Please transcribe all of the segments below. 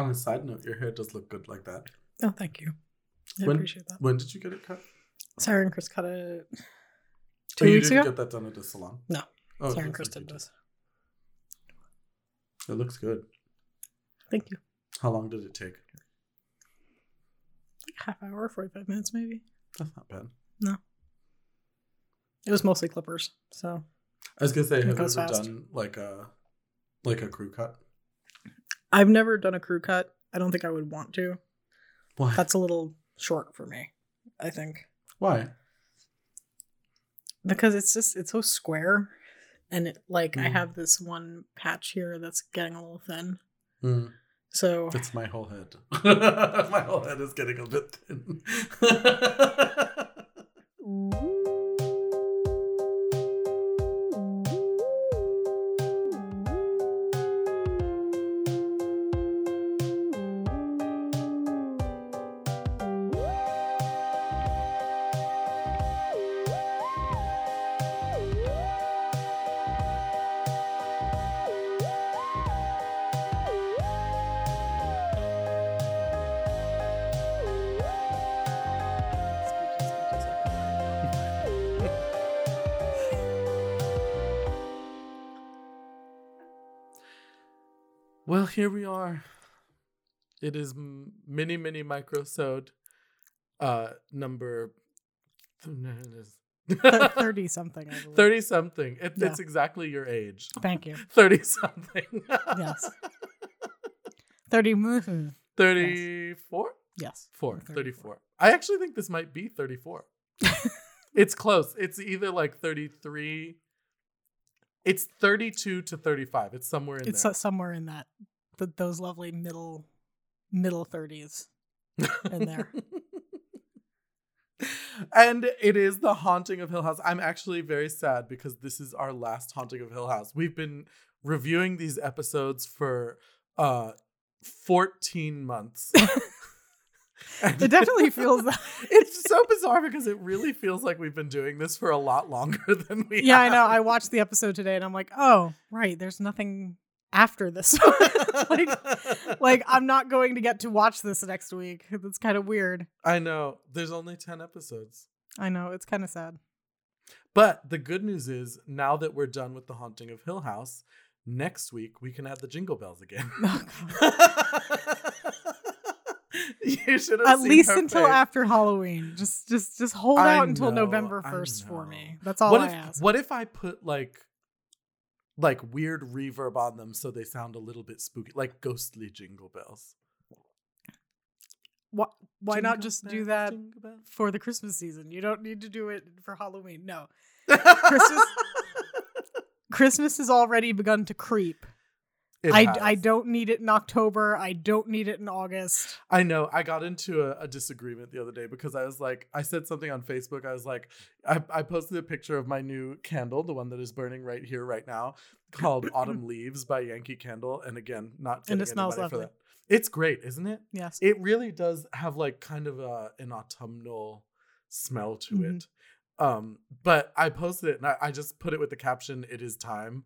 On a side note, your hair does look good like that. Oh, thank you. I When- appreciate that. When did you get it cut? Sarah and Chris cut it Oh, two you weeks didn't ago. get that done at the salon? No. Oh, Sarah and Chris did this. It looks good. Thank you. How long did it take? Like half hour, forty five minutes maybe. That's not bad. No, it was mostly clippers, so I was gonna say, It have you ever fast. done like a like a crew cut? I've never done a crew cut. I don't think I would want to. Why? That's a little short for me. I think Why? because it's just it's so square, and it like I Mm. have this one patch here that's getting a little thin. Mm, So it's my whole head. my whole head is getting a bit thin. It is mini mini microsode, uh, number thirty something. Thirty something. It, Yeah. It's exactly your age. Thank you. Thirty something. Yes. Thirty. 34? Yes. 4. 34. 34. I actually think this might be 34. it's close. It's either like 33. It's 32 to 35. It's somewhere in It's there. somewhere in that, th- those lovely middle, middle thirties in there. and it is the haunting of Hill House. I'm actually very sad because this is our last haunting of Hill House. We've been reviewing these episodes for uh 14 months. It definitely feels that. it's so bizarre because it really feels like we've been doing this for a lot longer than we yeah, I know. I watched the episode today, and I'm like, oh, right. There's nothing after this. like, like I'm not going to get to watch this next week. That's kind of weird. I know. There's only 10 episodes. I know. It's kind of sad. But the good news is now that we're done with the haunting of Hill House, next week we can add the jingle bells again. Oh, you should have At least until face. after Halloween. Just, just, just hold I out until know, November first for me. That's all what I if ask. what if I put like like weird reverb on them so they sound a little bit spooky, like ghostly jingle bells? Why, why not Jingle just do that for the Christmas season? You don't need to do it for Halloween. No. Christmas. Christmas has already begun to creep. I, I don't need it in October. I don't need it in August. I know. I got into a, a disagreement the other day because I was like, I said something on Facebook. I was like, I, I posted a picture of my new candle, the one that is burning right here, right now, called Autumn Leaves by Yankee Candle. And again, not And it smells lovely. It's great, isn't it? Yes. It really does have like kind of a an autumnal smell to Mhm. it. Um, but I posted it and I, I just put it with the caption, "It is time."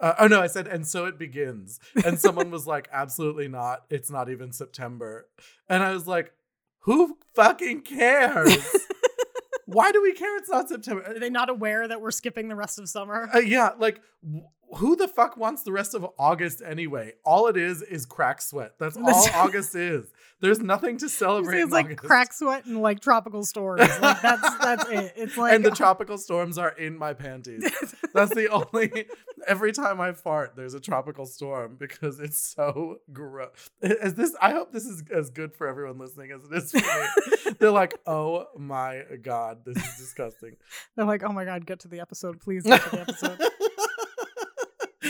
Uh, oh no, I said, and so it begins. And someone was like, "Absolutely not! It's not even September." And I was like, "Who fucking cares? Why do we care? It's not September." Are they not aware that we're skipping the rest of summer? Uh, yeah, like w- who the fuck wants the rest of August anyway? All it is is crack sweat. That's all August is. There's nothing to celebrate. it's like August. crack sweat and like tropical storms. Like that's that's it. It's like and the tropical storms are in my panties. That's the only. Every time I fart, there's a tropical storm because it's so gross. Is this? I hope this is as good for everyone listening as it is for me. They're like, "Oh my god, this is disgusting." They're like, oh my god, get to the episode, please get to the episode.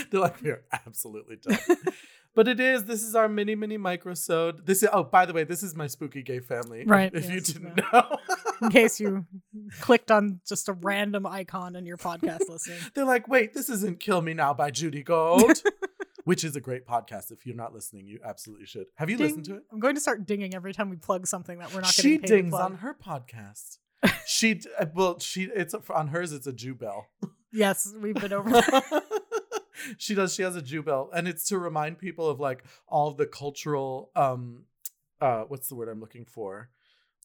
They're like, we are absolutely done. but it is. This is our mini mini microsode. This is. Oh, by the way, this is my spooky gay family. Right, If, you didn't no. know. In case you clicked on just a random icon in your podcast listening. They're like, wait, this isn't "Kill Me Now" by Judy Gold, which is a great podcast. If you're not listening, you absolutely should. Have you listened to it? I'm going to start dinging every time we plug something that we're not She getting paid to dings plug. on her podcast. she uh, well, she it's on hers. It's a Jew bell. Yes, we've been over. She does. She has a Jew belt, and it's to remind people of like all of the cultural um, uh, what's the word I'm looking for?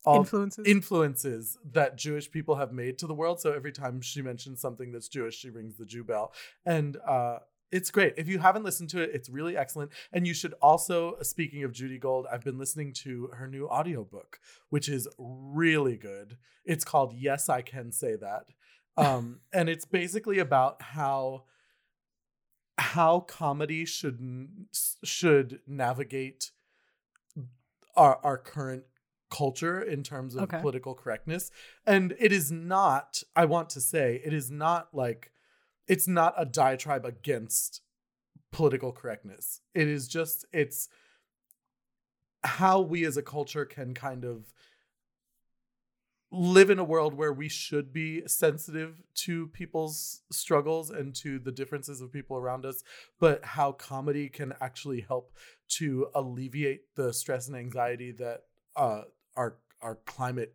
All Influences. influences that Jewish people have made to the world. So every time she mentions something that's Jewish, she rings the Jew bell, and uh, it's great. If you haven't listened to it, it's really excellent. And you should also, speaking of Judy Gold, I've been listening to her new audiobook, which is really good. It's called Yes, I Can Say That. Um, and it's basically about how how comedy should should navigate our our current culture in terms of Okay. political correctness and it is not i want to say it is not like it's not a diatribe against political correctness it is just it's how we as a culture can kind of live in a world where we should be sensitive to people's struggles and to the differences of people around us but how comedy can actually help to alleviate the stress and anxiety that uh, our our climate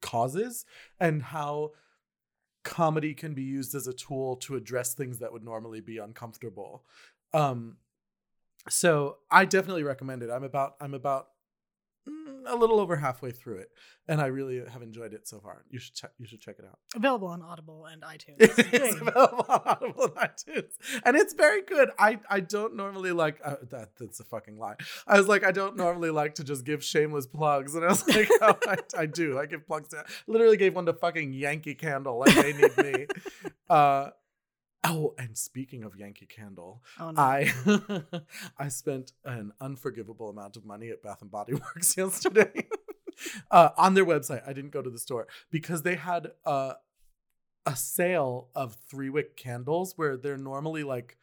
causes and how comedy can be used as a tool to address things that would normally be uncomfortable. Um so i definitely recommend it. I'm about i'm about a little over halfway through it and i really have enjoyed it so far you should check you should check it out Available on Audible and iTunes. it's available on Audible and iTunes, and it's very good. I I don't normally like uh, that. That's a fucking lie. I was like, I don't normally like to just give shameless plugs, and I was like, oh, I, I do. I give plugs. To, literally gave one to fucking Yankee Candle, like they need me. Uh, oh, and speaking of Yankee Candle, Oh no. I I spent an unforgivable amount of money at Bath and Body Works yesterday. uh, on their website, I didn't go to the store because they had uh, a sale of three wick candles where they're normally like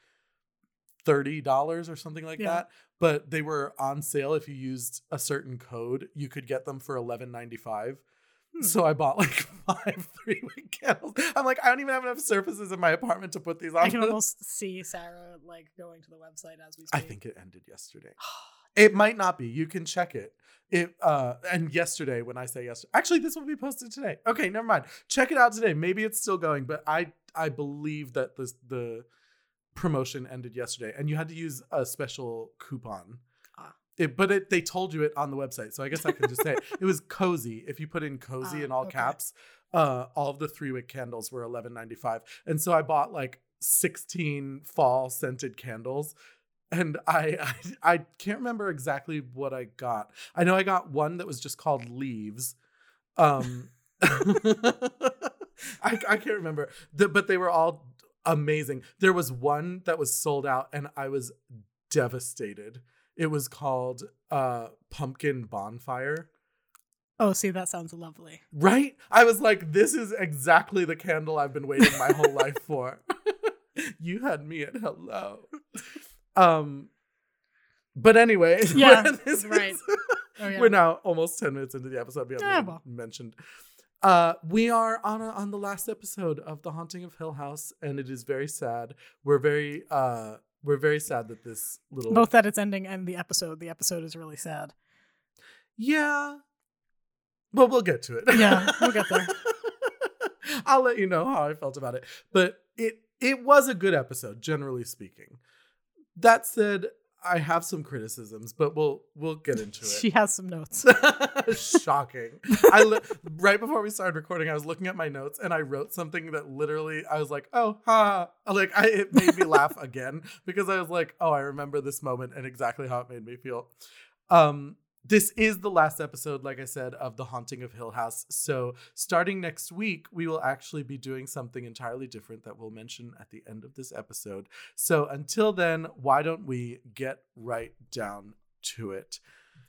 thirty dollars or something like Yeah. that, but they were on sale if you used a certain code. You could get them for eleven ninety five. Hmm. So I bought like five three wick candles. I'm like, I don't even have enough surfaces in my apartment to put these on. I can almost see Sarah like going to the website as we speak. I think it ended yesterday. It might not be. You can check it. It uh and yesterday when I say yesterday, actually this will be posted today. Okay, never mind. Check it out today. Maybe it's still going, but I I believe that this the promotion ended yesterday, and you had to use a special coupon. Ah. It, but it, they told you it on the website, so I guess I can just say it. It was cozy. If you put in cozy Ah, in all okay. caps, uh, all of the three wick candles were eleven ninety five, and so I bought like sixteen fall scented candles, and I, I I can't remember exactly what I got. I know I got one that was just called leaves. Um, I I can't remember, the, but they were all amazing. There was one that was sold out, and I was devastated. It was called uh, Pumpkin Bonfire. Oh, see, that sounds lovely. Right? I was like, this is exactly the candle I've been waiting my whole life for. you had me at hello. Um but anyway, Yeah, this is- right. Oh yeah. we're now almost 10 minutes into the episode. We haven't Yeah, well. mentioned. Uh, we are on a, on the last episode of The Haunting of Hill House, and it is very sad. We're very uh, we're very sad that this little Both that it's ending and the episode. The episode is really sad. Yeah. But we'll get to it. Yeah, we'll get there. I'll let you know how I felt about it. But it it was a good episode, generally speaking. That said, I have some criticisms, but we'll we'll get into it. She has some notes. Shocking. I li- right before we started recording, I was looking at my notes and I wrote something that literally I was like, "Oh, ha!" Like I, it made me laugh again because I was like, "Oh, I remember this moment and exactly how it made me feel." Um, this is the last episode, like I said, of The Haunting of Hill House. So, starting next week, we will actually be doing something entirely different that we'll mention at the end of this episode. So, until then, why don't we get right down to it?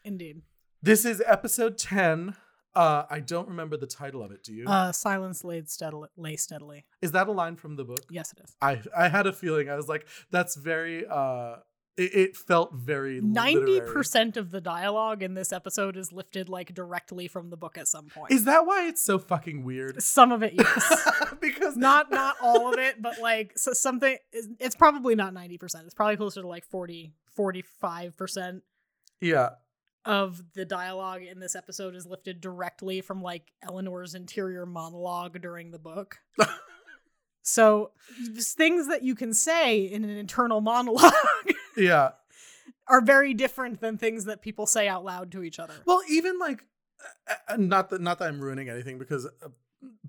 Indeed. This is episode 10. Uh, I don't remember the title of it. Do you? Uh, silence laid steadily, lay steadily. is that a line from the book? Yes, it is. I I had a feeling. I was like, that's very. Uh, it, it felt very Ninety literary. percent of the dialogue in this episode is lifted like directly from the book at some point. Is that why it's so fucking weird? some of it, yes. because not not all of it, but like so something. It's probably not ninety percent. It's probably closer to like 40, 45 percent yeah, of the dialogue in this episode is lifted directly from like Eleanor's interior monologue during the book. So things that you can say in an internal monologue Yeah. are very different than things that people say out loud to each other. Well, even like, not that not that I'm ruining anything because uh,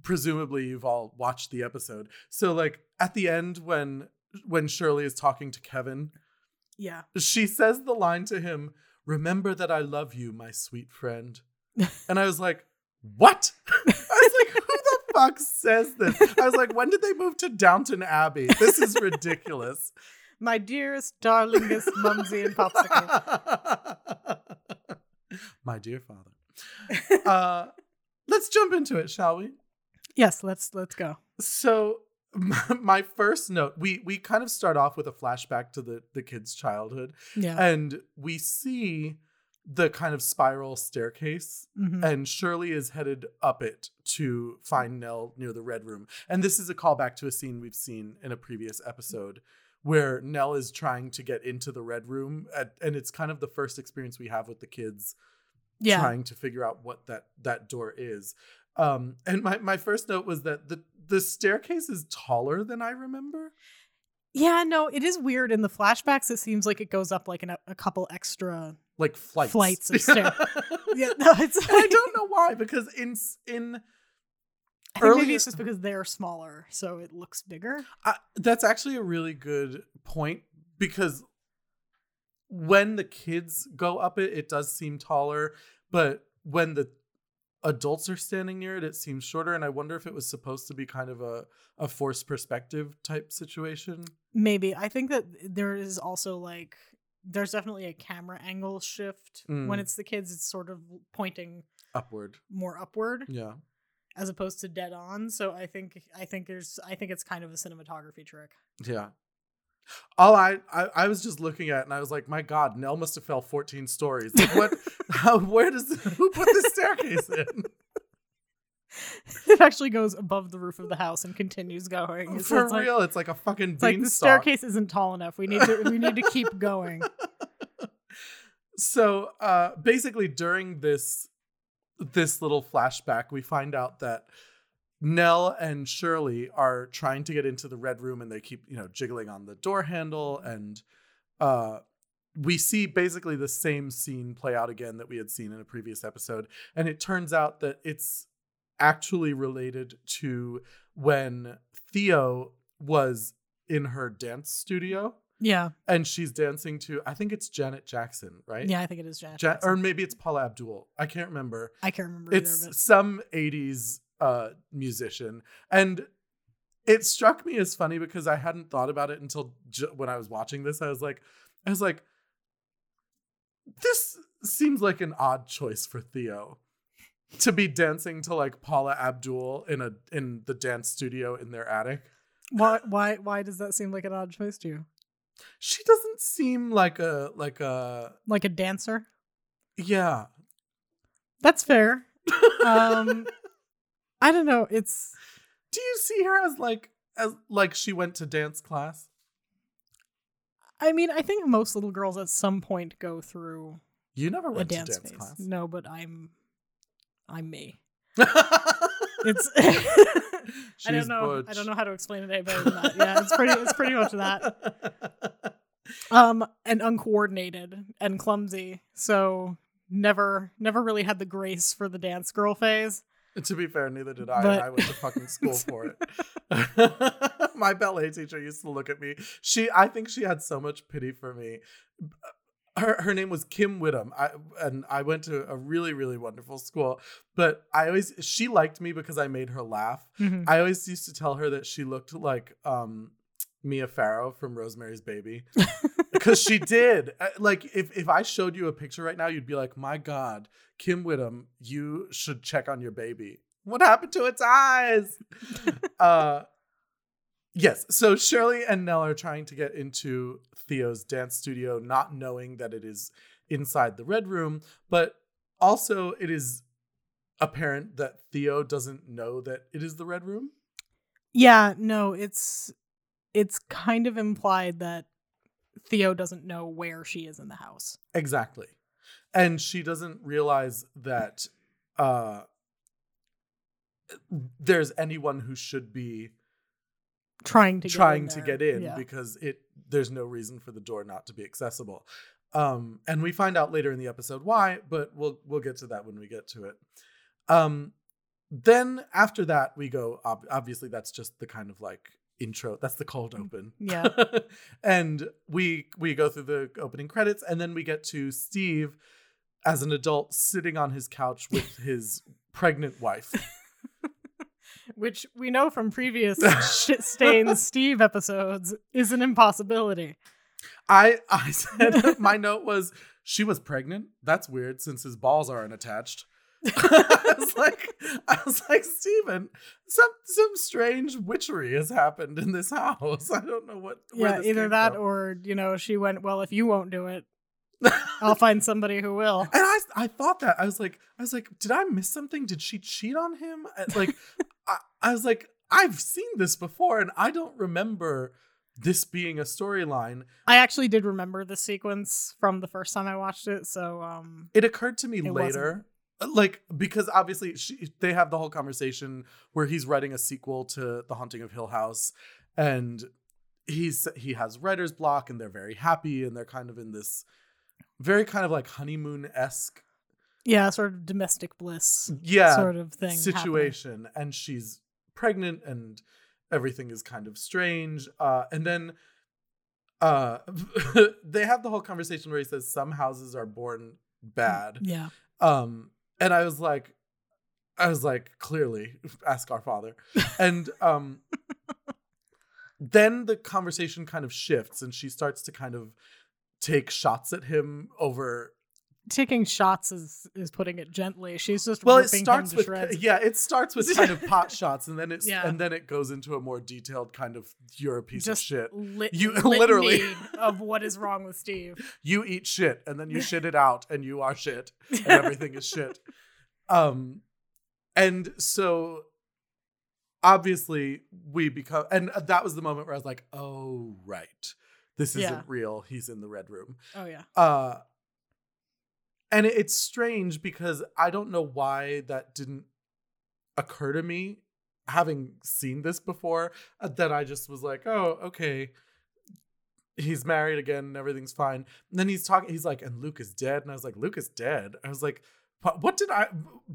presumably you've all watched the episode. So like at the end when when Shirley is talking to Kevin, Yeah. she says the line to him, "Remember that I love you, my sweet friend." and I was like, "What?" I was like, "Who the fuck says this?" I was like, "When did they move to Downton Abbey? This is ridiculous." My dearest, darlingest mumsy and popsicle. my dear father. Uh, let's jump into it, shall we? yes, let's let's go. So my, first note, we we kind of start off with a flashback to the the kid's childhood, Yeah. and we see the kind of spiral staircase, Mhm. and Shirley is headed up it to find Nell near the red room. And this is a callback to a scene we've seen in a previous episode. Where Nell is trying to get into the red room, at, and it's kind of the first experience we have with the kids yeah. trying to figure out what that that door is. Um, and my my first note was that the the staircase is taller than I remember. Yeah, no, it is weird in the flashbacks. It seems like it goes up like an, a couple extra. Like flights, Flights of stairs. Yeah, no, it's. and I don't know why because in in I think maybe early- it's just because they're smaller, so it looks bigger. I, that's actually a really good point because when the kids go up it, it does seem taller, but when the adults are standing near it, it seems shorter. And I wonder if it was supposed to be kind of a a forced perspective type situation. Maybe I think that there is also like there's definitely a camera angle shift when Mm. it's the kids. It's sort of pointing Upward, more upward yeah. As opposed to dead on. So I think I think there's I think it's kind of a cinematography trick. Yeah. All I, I I was just looking at and I was like, my God, Nell must have fell 14 stories. Like what how where does who put this staircase in? it actually goes above the roof of the house and continues going. So For it's like- real, it's like a fucking It's like the staircase isn't tall enough. We need to we need to keep going. so uh basically during this this little flashback, we find out that Nell and Shirley are trying to get into the red room and they keep, you know, jiggling on the door handle. And uh we see basically the same scene play out again that we had seen in a previous episode. And it turns out that it's actually related to when Theo was in her dance studio Yeah. and she's dancing to I think it's Janet Jackson, right? Yeah, I think it is Janet. Ja- Jackson. or maybe it's Paula Abdul. I can't remember. I can't remember either, It's but some 80s uh musician and it struck me as funny because I hadn't thought about it until ju- when I was watching this. I was like I was like this seems like an odd choice for Theo to be dancing to like Paula Abdul in a in the dance studio in their attic. why why why does that seem like an odd choice to you? She doesn't seem like a like a Like a dancer? yeah. That's fair. Um I don't know. It's Do you see her as like as like she went to dance class? I mean, I think most little girls at some point go through You never a went dance, to dance phase. class. No, but I'm I'm me. It's I don't know. I don't know how to explain it any better than that. Yeah, it's pretty it's pretty much that. Um and uncoordinated and clumsy. So never never really had the grace for the dance girl phase. to be fair, neither did I. But- I went to fucking school for it. My ballet teacher used to look at me. She, I think she had so much pity for me. Her, her name was Kim Whittam. I and I went to a really really wonderful school. But I always she liked me because I made her laugh. Mhm. I always used to tell her that she looked like um, Mia Farrow from Rosemary's Baby because she did. Uh, Like if if I showed you a picture right now, you'd be like, "My God, Kim Whittam, you should check on your baby. What happened to its eyes?" uh, yes. So Shirley and Nell are trying to get into Theo's dance studio, not knowing that it is inside the red room, but also it is apparent that Theo doesn't know that it is the red room. Yeah, no, it's it's kind of implied that Theo doesn't know where she is in the house. Exactly. And she doesn't realize that uh there's anyone who should be trying to trying get to in get in Yeah. because it there's no reason for the door not to be accessible. Um, and we find out later in the episode why, but we'll we'll get to that when we get to it. Um, then after that we go. Ob- obviously, that's just the kind of like intro. That's the cold open. Mm, Yeah. and we we go through the opening credits, and then we get to Steve as an adult sitting on his couch with his pregnant wife. Which we know from previous shit stains Steve episodes is an impossibility. I I said my note was she was pregnant. That's weird since his balls aren't attached. I was like, I was like, Steven, some some strange witchery has happened in this house. I don't know what. where yeah, either that from. or you know she went. Well, if you won't do it, I'll find somebody who will. And I, I thought that I was like, I was like, did I miss something? Did she cheat on him? Uh, Like, I, I was like, I've seen this before, and I don't remember this being a storyline. I actually did remember the sequence from the first time I watched it. So, um, It occurred to me later, uh, like because obviously she, they have the whole conversation where he's writing a sequel to The Haunting of Hill House, and he's he has writer's block, and they're very happy, and they're kind of in this very kind of like honeymoon esque yeah, sort of domestic bliss yeah sort of thing. happening. situation and she's pregnant and everything is kind of strange uh and then uh they have the whole conversation where he says some houses are born bad Yeah. um and i was like i was like clearly ask our father and um then the conversation kind of shifts and she starts to kind of take shots at him over Taking shots is is putting it gently. She's just well it starts with shreds. yeah it starts with kind of pot shots and then it's Yeah. and then it goes into a more detailed kind of you're a piece just of shit Lit- You- literally. of what is wrong with Steve. you eat shit and then you shit it out and you are shit and everything is shit um and so obviously we become and that was the moment where i was like oh right this isn't Yeah. real he's in the red room Oh yeah. uh and it's strange because i don't know why that didn't occur to me having seen this before uh, that i just was like oh okay. He's married again and everything's fine. And then he's talking he's like and luke is dead. And i was like luke is dead? I was like what, did i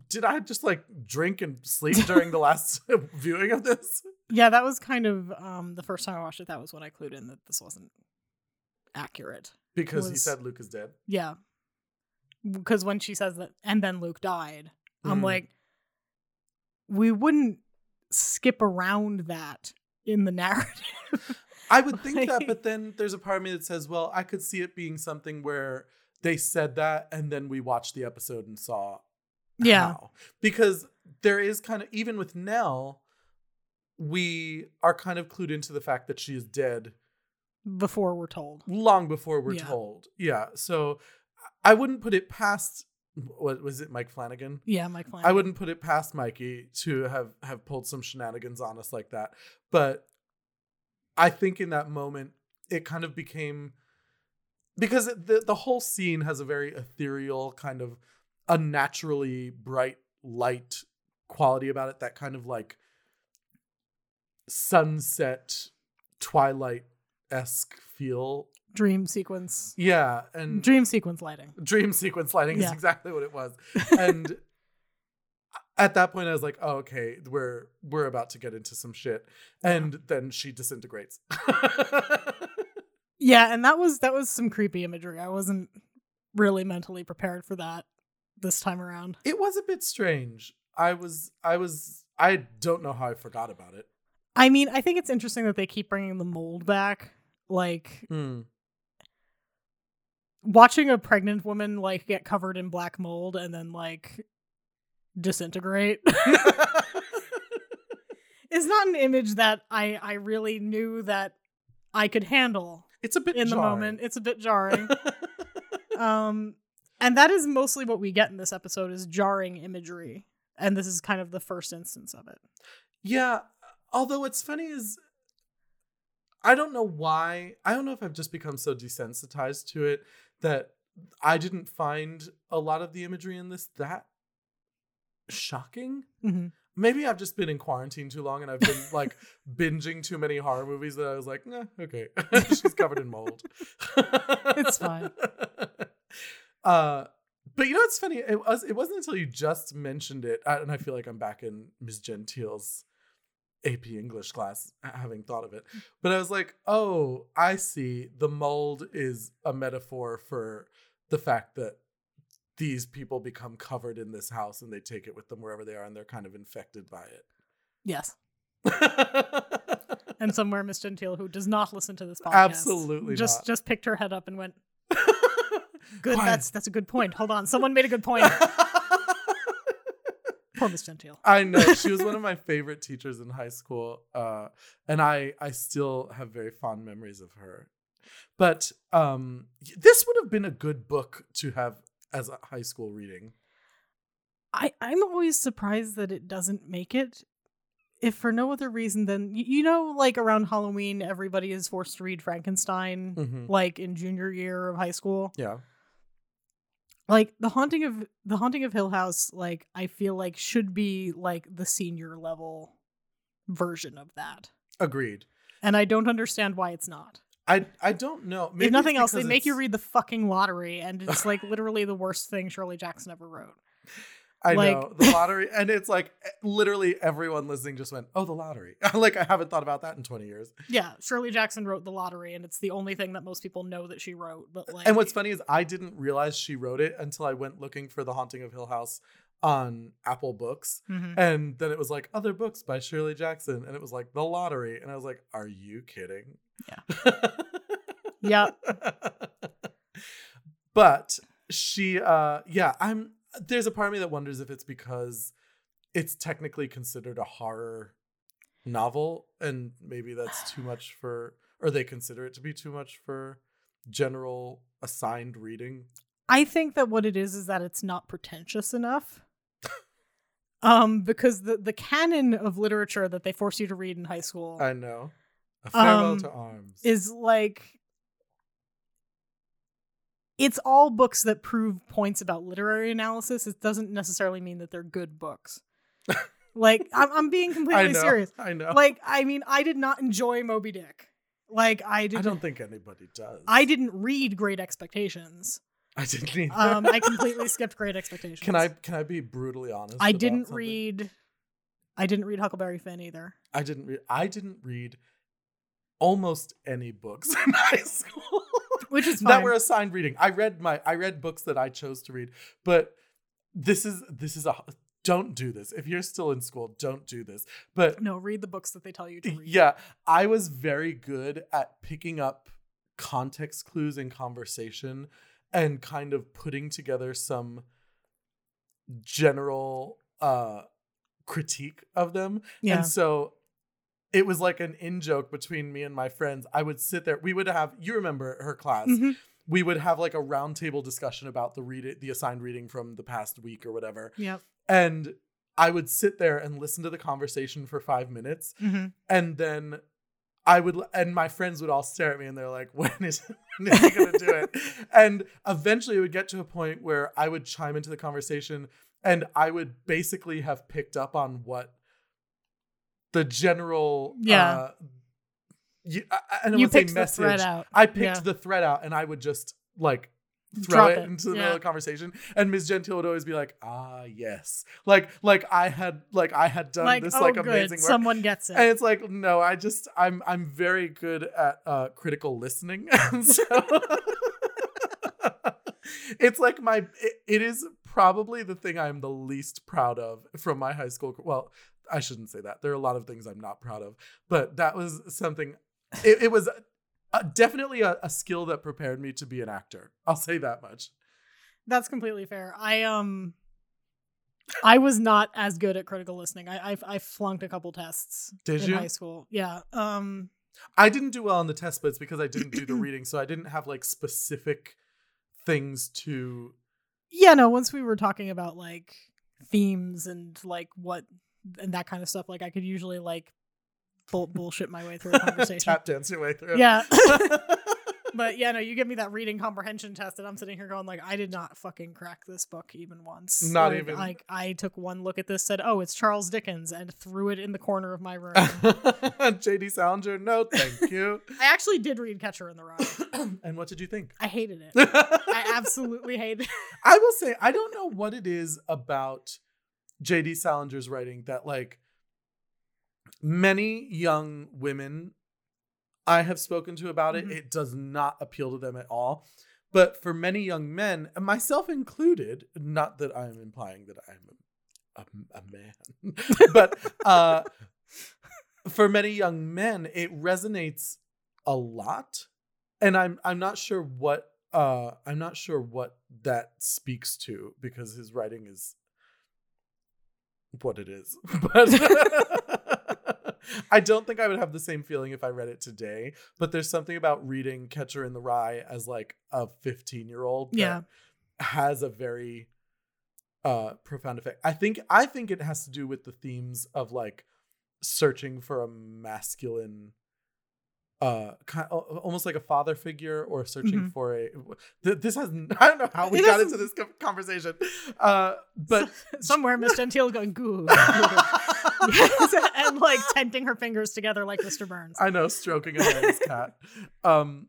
did i just like drink and sleep during the last viewing of this? Yeah, that was kind of um the first time I watched it. That was when I clued in that this wasn't accurate. because he said luke is dead? Yeah, because when she says that, and then Luke died, I'm Mm. like, we wouldn't skip around that in the narrative. I would think that, but then there's a part of me that says, well, I could see it being something where they said that and then we watched the episode and saw yeah, how. Because there is kind of, even with Nell, we are kind of clued into the fact that she is dead before we're told. long before we're Yeah. told. Yeah. So I wouldn't put it past, what was it, Mike Flanagan? Yeah, Mike Flanagan. I wouldn't put it past Mikey to have have pulled some shenanigans on us like that. But I think in that moment it kind of became because it- the the whole scene has a very ethereal kind of unnaturally bright light quality about it that kind of like sunset twilight esque feel. Dream sequence. Yeah, and Dream sequence lighting. dream sequence lighting is exactly what it was and at that point i was like oh okay we're we're about to get into some shit and then she disintegrates Yeah, and that was that was some creepy imagery. I wasn't really mentally prepared for that this time around. it was a bit strange i was i was i don't know how i forgot about it I mean, I think it's interesting that they keep bringing the mold back. Like Hmm. Watching a pregnant woman like get covered in black mold and then like disintegrate is not an image that I I really knew that I could handle it's a bit in the moment. It's a bit jarring. um and that is mostly what we get in this episode is jarring imagery. And this is kind of the first instance of it. Yeah. Although what's funny is I don't know why. I don't know if I've just become so desensitized to it that I didn't find a lot of the imagery in this that shocking. hmm maybe I've just been in quarantine too long and I've been like binging too many horror movies that I was like, nah, okay. She's covered in mold. It's fine. Uh but you know what's funny? It was it wasn't until you just mentioned it, uh, and I feel like I'm back in Ms. Gentile's AP English class, having thought of it. Hmm. But I was like, oh, I see. The mold is a metaphor for the fact that these people become covered in this house and they take it with them wherever they are, and they're kind of infected by it. Yes. And somewhere Miss Gentile, who does not listen to this podcast, Absolutely just not. just picked her head up and went, "Good, that's that's a good point. Hold on, someone made a good point." Poor Miss Gentile. I know she was one of my favorite teachers in high school, uh, and I I still have very fond memories of her. But um, this would have been a good book to have as a high school reading. I I'm always surprised that it doesn't make it. If for no other reason than you, you know, like around Halloween, everybody is forced to read Frankenstein, Mhm. like in junior year of high school. Yeah, Like the haunting of the haunting of Hill House, like I feel like should be like the senior level version of that, agreed. and I don't understand why it's not. I I don't know. Maybe if nothing else, they because make you read the fucking lottery, and it's like literally the worst thing Shirley Jackson ever wrote. I like- know the lottery, and it's like eh, literally everyone listening just went, "Oh, the lottery!" like I haven't thought about that in twenty years. Yeah, Shirley Jackson wrote the lottery, and it's the only thing that most people know that she wrote. But like, and what's funny is I didn't realize she wrote it until I went looking for The Haunting of Hill House on Apple Books. Mhm. And then it was like other books by Shirley Jackson. And it was like The Lottery. And I was like, are you kidding? Yeah. yeah, but she uh yeah, I'm there's a part of me that wonders if it's because it's technically considered a horror novel and maybe that's too much for or they consider it to be too much for general assigned reading. I think that what it is is that it's not pretentious enough. um, because the the canon of literature that they force you to read in high school I know. A farewell Um, to arms. is like it's all books that prove points about literary analysis. It doesn't necessarily mean that they're good books. like I'm, I'm being I completely know. serious. I know. Like I mean, I did not enjoy Moby Dick. Like I I didn't. don't think anybody does. I didn't read Great Expectations. I didn't either. Um, I completely skipped Great Expectations. Can I can I be brutally honest? I didn't read. I didn't read Huckleberry Finn either. I didn't read I didn't read almost any books in high school. Which is that were assigned reading. I read my I read books that I chose to read, but this is this is a don't do this. If you're still in school, don't do this. But No, read the books that they tell you to read. yeah, I was very good at picking up context clues in conversation and kind of putting together some general uh critique of them. Yeah. And so it was like an in joke between me and my friends. I would sit there. We would have you remember her class. Mhm. We would have like a roundtable discussion about the read the assigned reading from the past week or whatever. Yep. And I would sit there and listen to the conversation for 5 minutes hmm and then I would, and my friends would all stare at me and they're like, when is, when is he going to do it? And eventually it would get to a point where I would chime into the conversation and I would basically have picked up on what the general, Yeah. uh, you, I, I don't You want to say picked the message. thread out. I picked Yeah. the thread out and I would just like throw it, it. into the Yeah. middle of the conversation. And Ms. Gentile would always be like, ah, yes. Like, like I had, like I had done Like, this oh, like good. amazing work. Someone gets it. And it's like, no, I just I'm I'm very good at uh critical listening. So it's like my it, it is probably the thing I'm the least proud of from my high school. Well, I shouldn't say that. There are a lot of things I'm not proud of, but that was something it, it was uh, definitely a, a skill that prepared me to be an actor. I'll say that much. That's completely fair. I um I was not as good at critical listening. I I, I flunked a couple tests Did in you? high school. Yeah. Um I didn't do well on the test, but it's because I didn't do the reading, so I didn't have like specific things to yeah, no, once we were talking about like themes and like what and that kind of stuff, like I could usually like bull- bullshit my way through a conversation. tap dance your way through. yeah. but yeah, no, you give me that reading comprehension test, and I'm sitting here going like, I did not fucking crack this book even once. Not Like, even. Like I took one look at this, said, "Oh, it's Charles Dickens," and threw it in the corner of my room. JD Salinger, no, thank you. I actually did read Catcher in the Rye. and what did you think? I hated it. I absolutely hated it. I will say I don't know what it is about JD Salinger's writing that like many young women I have spoken to about it, Mhm. it does not appeal to them at all. But for many young men, myself included, not that I'm implying that I'm a, a, a man, but uh, for many young men, it resonates a lot, and I'm I'm not sure what uh I'm not sure what that speaks to because his writing is what it is. But I don't think I would have the same feeling if I read it today. But there's something about reading Catcher in the Rye as like a 15 year old Yeah. has a very uh profound effect. I think I think it has to do with the themes of like searching for a masculine uh kind almost like a father figure or searching Mhm. for a this has I don't know how we It got into this conversation uh but Somewhere Miss gentile going good. good." Yes, and like tenting her fingers together like Mr. Burns. I know stroking a man's cat um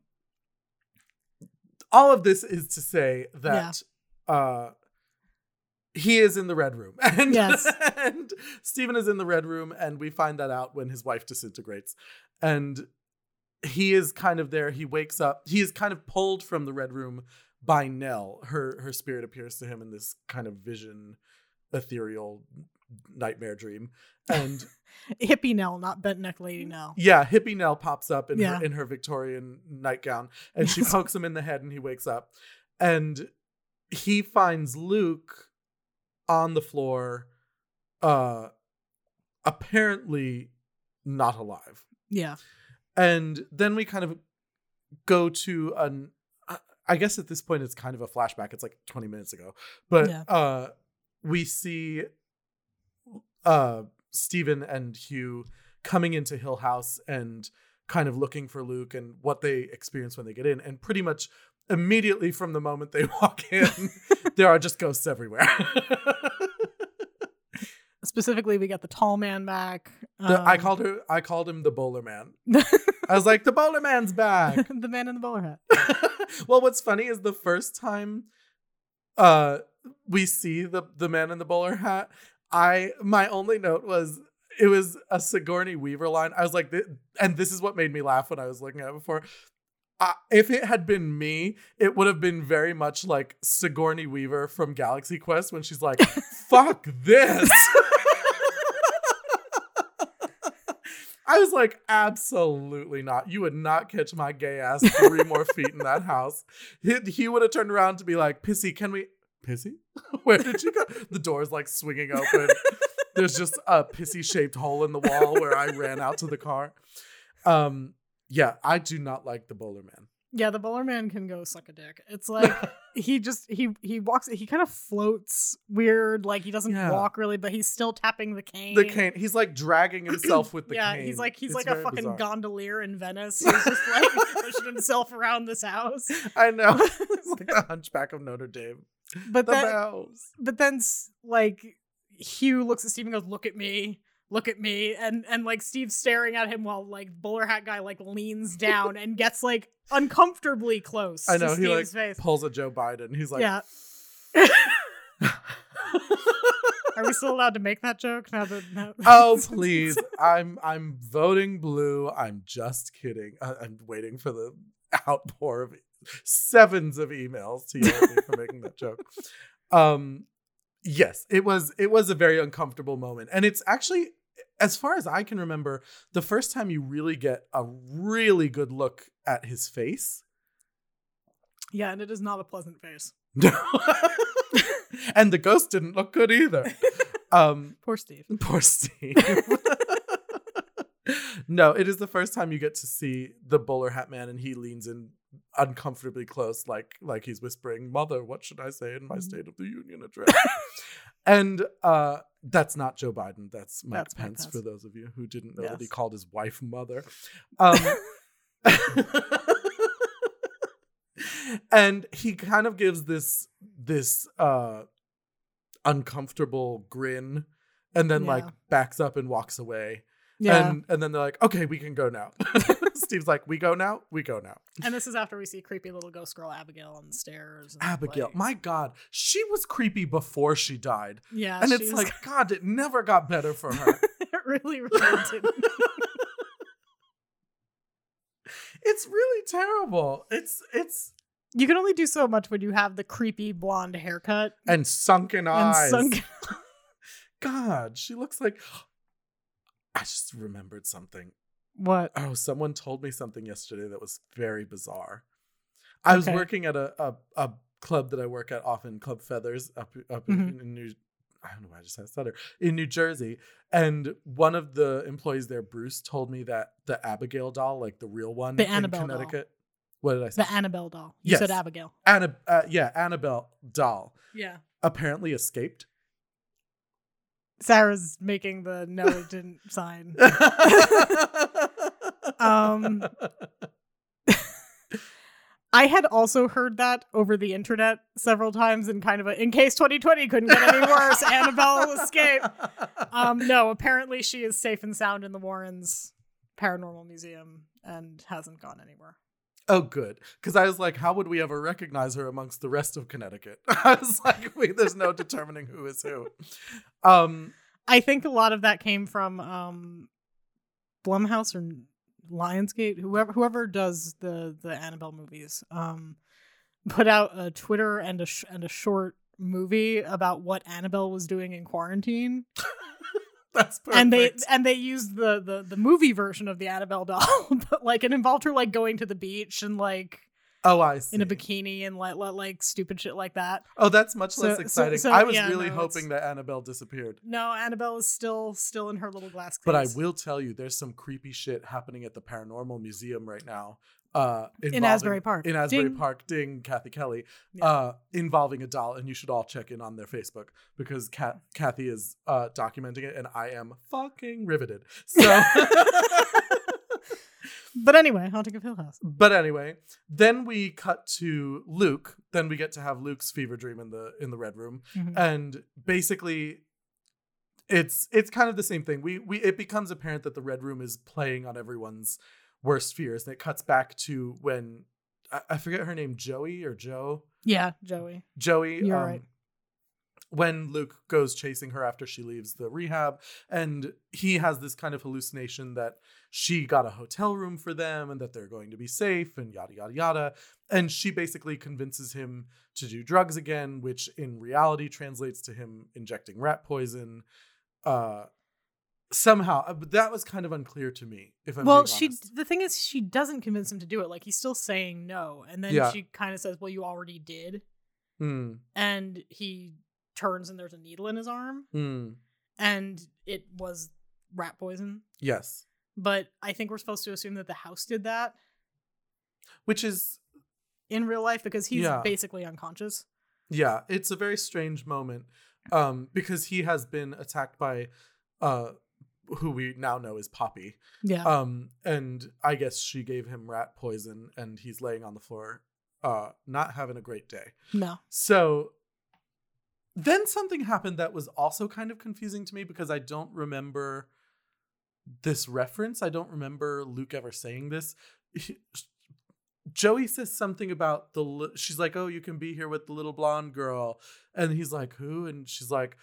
all of this is to say that uh he is in the red room and Yes. and Steven is in the red room and we find that out when his wife disintegrates and he is kind of there he wakes up he is kind of pulled from the red room by Nell her her spirit appears to him in this kind of vision ethereal nightmare dream and Hippie Nell, not bent neck lady Nell. yeah, hippie Nell pops up in Yeah. her in her Victorian nightgown, and she pokes him in the head, and he wakes up, and he finds Luke on the floor, uh, apparently not alive, Yeah. And then we kind of go to an. I- guess at this point it's kind of a flashback. It's like twenty minutes ago, but Yeah. uh, we see uh Steven and Hugh coming into Hill House and kind of looking for Luke and what they experience when they get in. And pretty much immediately from the moment they walk in, there are just ghosts everywhere. Specifically, we got the tall man back. The- I um, called her I called him the bowler man. I was like, the bowler man's back. the man in the bowler hat. well, what's funny is the first time uh we see the the man in the bowler hat, I my only note was it was a Sigourney Weaver line. I was like, "Thi- and this is what made me laugh when I was looking at it before. Uh, if it had been me, it would have been very much like Sigourney Weaver from Galaxy Quest when she's like, "Fuck this." I was like, absolutely not. You would not catch my gay ass three more feet in that house. He, he would have turned around to be like, Pissy, can we? Pissy? Where did you go? The door's like swinging open. There's just a pissy shaped hole in the wall where I ran out to the car. Um, yeah, I do not like the bowler man. Yeah, the bowler man can go suck a dick. It's like he just he he walks he kind of floats weird, like he doesn't Yeah. walk really, but he's still tapping the cane. The cane, he's like dragging himself with the yeah, cane. Yeah, he's like he's It's like a fucking bizarre. gondolier in Venice. He's just like pushing himself around this house. I know. it's like the hunchback of Notre Dame. But The then bells. but then like Hugh looks at Steve and goes, "Look at me." Look at me, and and like Steve's staring at him while like bowler hat guy like leans down and gets like uncomfortably close. I know, to he, like, face. Pulls a Joe Biden. He's like, yeah, are we still allowed to make that joke now that? Now- oh please i'm i'm voting blue i'm just kidding I, i'm waiting for the outpour of sevens of emails to yell at me for making that joke um yes it was it was a very uncomfortable moment and it's actually as far as i can remember the first time you really get a really good look at his face yeah, and it is not a pleasant face. No, and the ghost didn't look good either um Poor Steve. Poor Steve. no, it is the first time you get to see the bowler hat man, and he leans in uncomfortably close, like like he's whispering, "Mother, what should I say in my State of the Union address?" and uh, that's not Joe Biden. That's Mike That's Pence, Pence. For those of you who didn't know that he called his wife mother. Um, and he kind of gives this this uh uncomfortable grin and then like backs up and walks away. Yeah. And and then they're like, okay, we can go now. Steve's like, we go now? We go now. And this is after we see creepy little ghost girl Abigail on the stairs. Abigail, like- my God, she was creepy before she died. yeah, and it's like, God, it never got better for her. it really, really didn't. it's really terrible. It's it's You can only do so much when you have the creepy blonde haircut and sunken and eyes. sunk. God, she looks like I just remembered something. What? Oh, someone told me something yesterday that was very bizarre. I was working at a, a a club that I work at often, Club Feathers, up up Mhm. in, in New. I don't know why I just had a stutter in New Jersey, and one of the employees there, Bruce, told me that the Abigail doll, like the real one The in Annabelle doll. What did I say? The Annabelle doll. You Yes. said Abigail. Anna, uh, yeah, Annabelle doll Yeah. apparently escaped. Sarah's making the no, it didn't sign. Um, I had also heard that over the internet several times in kind of a in case 2020 couldn't get any worse, Annabelle will escape. Um, no, apparently she is safe and sound in the Warrens Paranormal Museum and hasn't gone anywhere. Oh, good. Because I was like, how would we ever recognize her amongst the rest of Connecticut? I was like, wait, there's no determining who is who. Um, I think a lot of that came from um, Blumhouse or Lionsgate, whoever whoever does the the Annabelle movies, um, put out a Twitter and a sh- and a short movie about what Annabelle was doing in quarantine, that's perfect. and they and they used the the the movie version of the Annabelle doll, but like it involved her like going to the beach and like oh, I see. in a bikini and like like, like stupid shit like that. Oh, that's much So- less exciting. so, I was yeah, really no, hoping it's- that Annabelle disappeared. No, Annabelle is still still in her little glass case. But I will tell you, there's some creepy shit happening at the Paranormal Museum right now. Uh, in Asbury Park. In Asbury Ding. Park, ding, Kathy Kelly, Yeah. uh, involving a doll, and you should all check in on their Facebook because Kat- Kathy is uh, documenting it, and I am fucking riveted. So, But anyway, Haunting of Hill House. but anyway, then we cut to Luke. Then we get to have Luke's fever dream in the in the red room, Mhm. and basically, it's it's kind of the same thing. We we it becomes apparent that the red room is playing on everyone's worst fears, and it cuts back to when I, I forget her name, Joey or Joe. Yeah, Joey. Joey. You're um, right. When Luke goes chasing her after she leaves the rehab, and he has this kind of hallucination that she got a hotel room for them and that they're going to be safe and yada, yada, yada. And she basically convinces him to do drugs again, which in reality translates to him injecting rat poison. Uh, somehow, uh, but that was kind of unclear to me. If I'm well, she the thing is she doesn't convince him to do it. Like he's still saying no, and then Yeah. she kind of says, "Well, you already did," Hmm, and he turns and there's a needle in his arm, hmm. and it was rat poison. yes, But I think we're supposed to assume that the house did that which is in real life because he's Yeah. basically unconscious. Yeah, it's a very strange moment um, because he has been attacked by uh, who we now know is Poppy. Yeah. Um, and I guess she gave him rat poison and he's laying on the floor, uh, not having a great day. no. So then something happened that was also kind of confusing to me because I don't remember this reference. I don't remember Luke ever saying this. Joey says something about the. She's like, "Oh, you can be here with the little blonde girl," and he's like, "Who?" And she's like,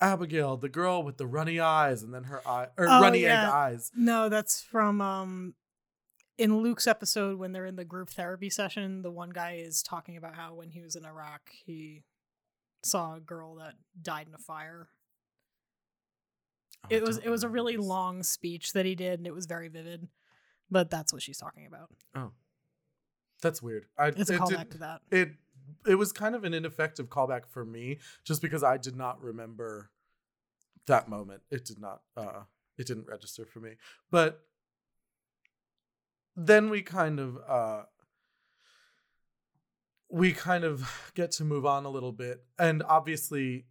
"Abigail, the girl with the runny eyes," and then her eye or Oh, runny yeah. egg eyes. No, that's from um in Luke's episode when they're in the group therapy session, the one guy is talking about how when he was in Iraq, he saw a girl that died in a fire. Oh, It was it was a really long speech that he did and it was very vivid. But that's what she's talking about. Oh, that's weird. I, It's a it callback did- to that. it it was kind of an ineffective callback for me just because I did not remember that moment. It did not uh it didn't register for me. But then we kind of uh we kind of get to move on a little bit and obviously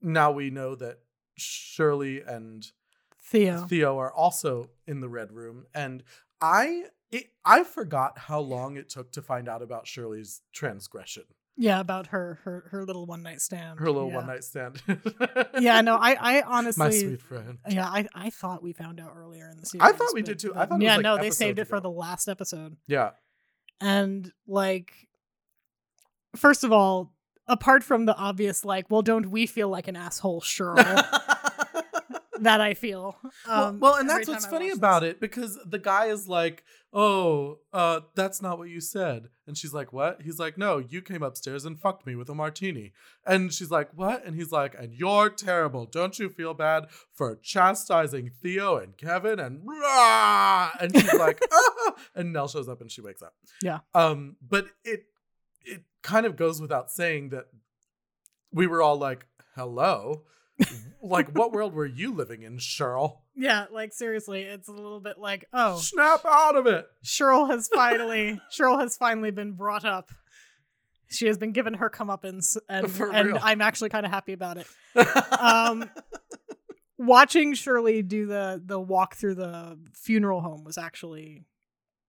now we know that Shirley and Theo. Theo are also in the red room and I it, I forgot how long it took to find out about Shirley's transgression, Yeah, about her her her little one night stand. her little yeah. one night stand. Yeah, no, I I honestly my sweet friend. Yeah, I, I thought we found out earlier in the series. I thought we but- did too. I thought yeah, like, no, they saved episodes it for the last episode. Yeah. And like, first of all, apart from the obvious, like, well, don't we feel like an asshole, Cheryl? that I feel. well, Um, well, and that's what's I funny about this. it because the guy is like, "Oh, uh, that's not what you said," and she's like, "What?" He's like, "No, you came upstairs and fucked me with a martini," and she's like, "What?" And he's like, "And you're terrible. Don't you feel bad for chastising Theo and Kevin?" And rah! and she's like, "Ah!" and Nell shows up and she wakes up. Yeah. Um, but it it kind of goes without saying that we were all like, "Hello." like what world were you living in, Cheryl? Yeah, like seriously, it's a little bit like, oh, Snap out of it. Cheryl has finally Cheryl has finally been brought up. She has been given her comeuppance, and and. I'm actually kind of happy about it. Um, watching Shirley do the the walk through the funeral home was actually,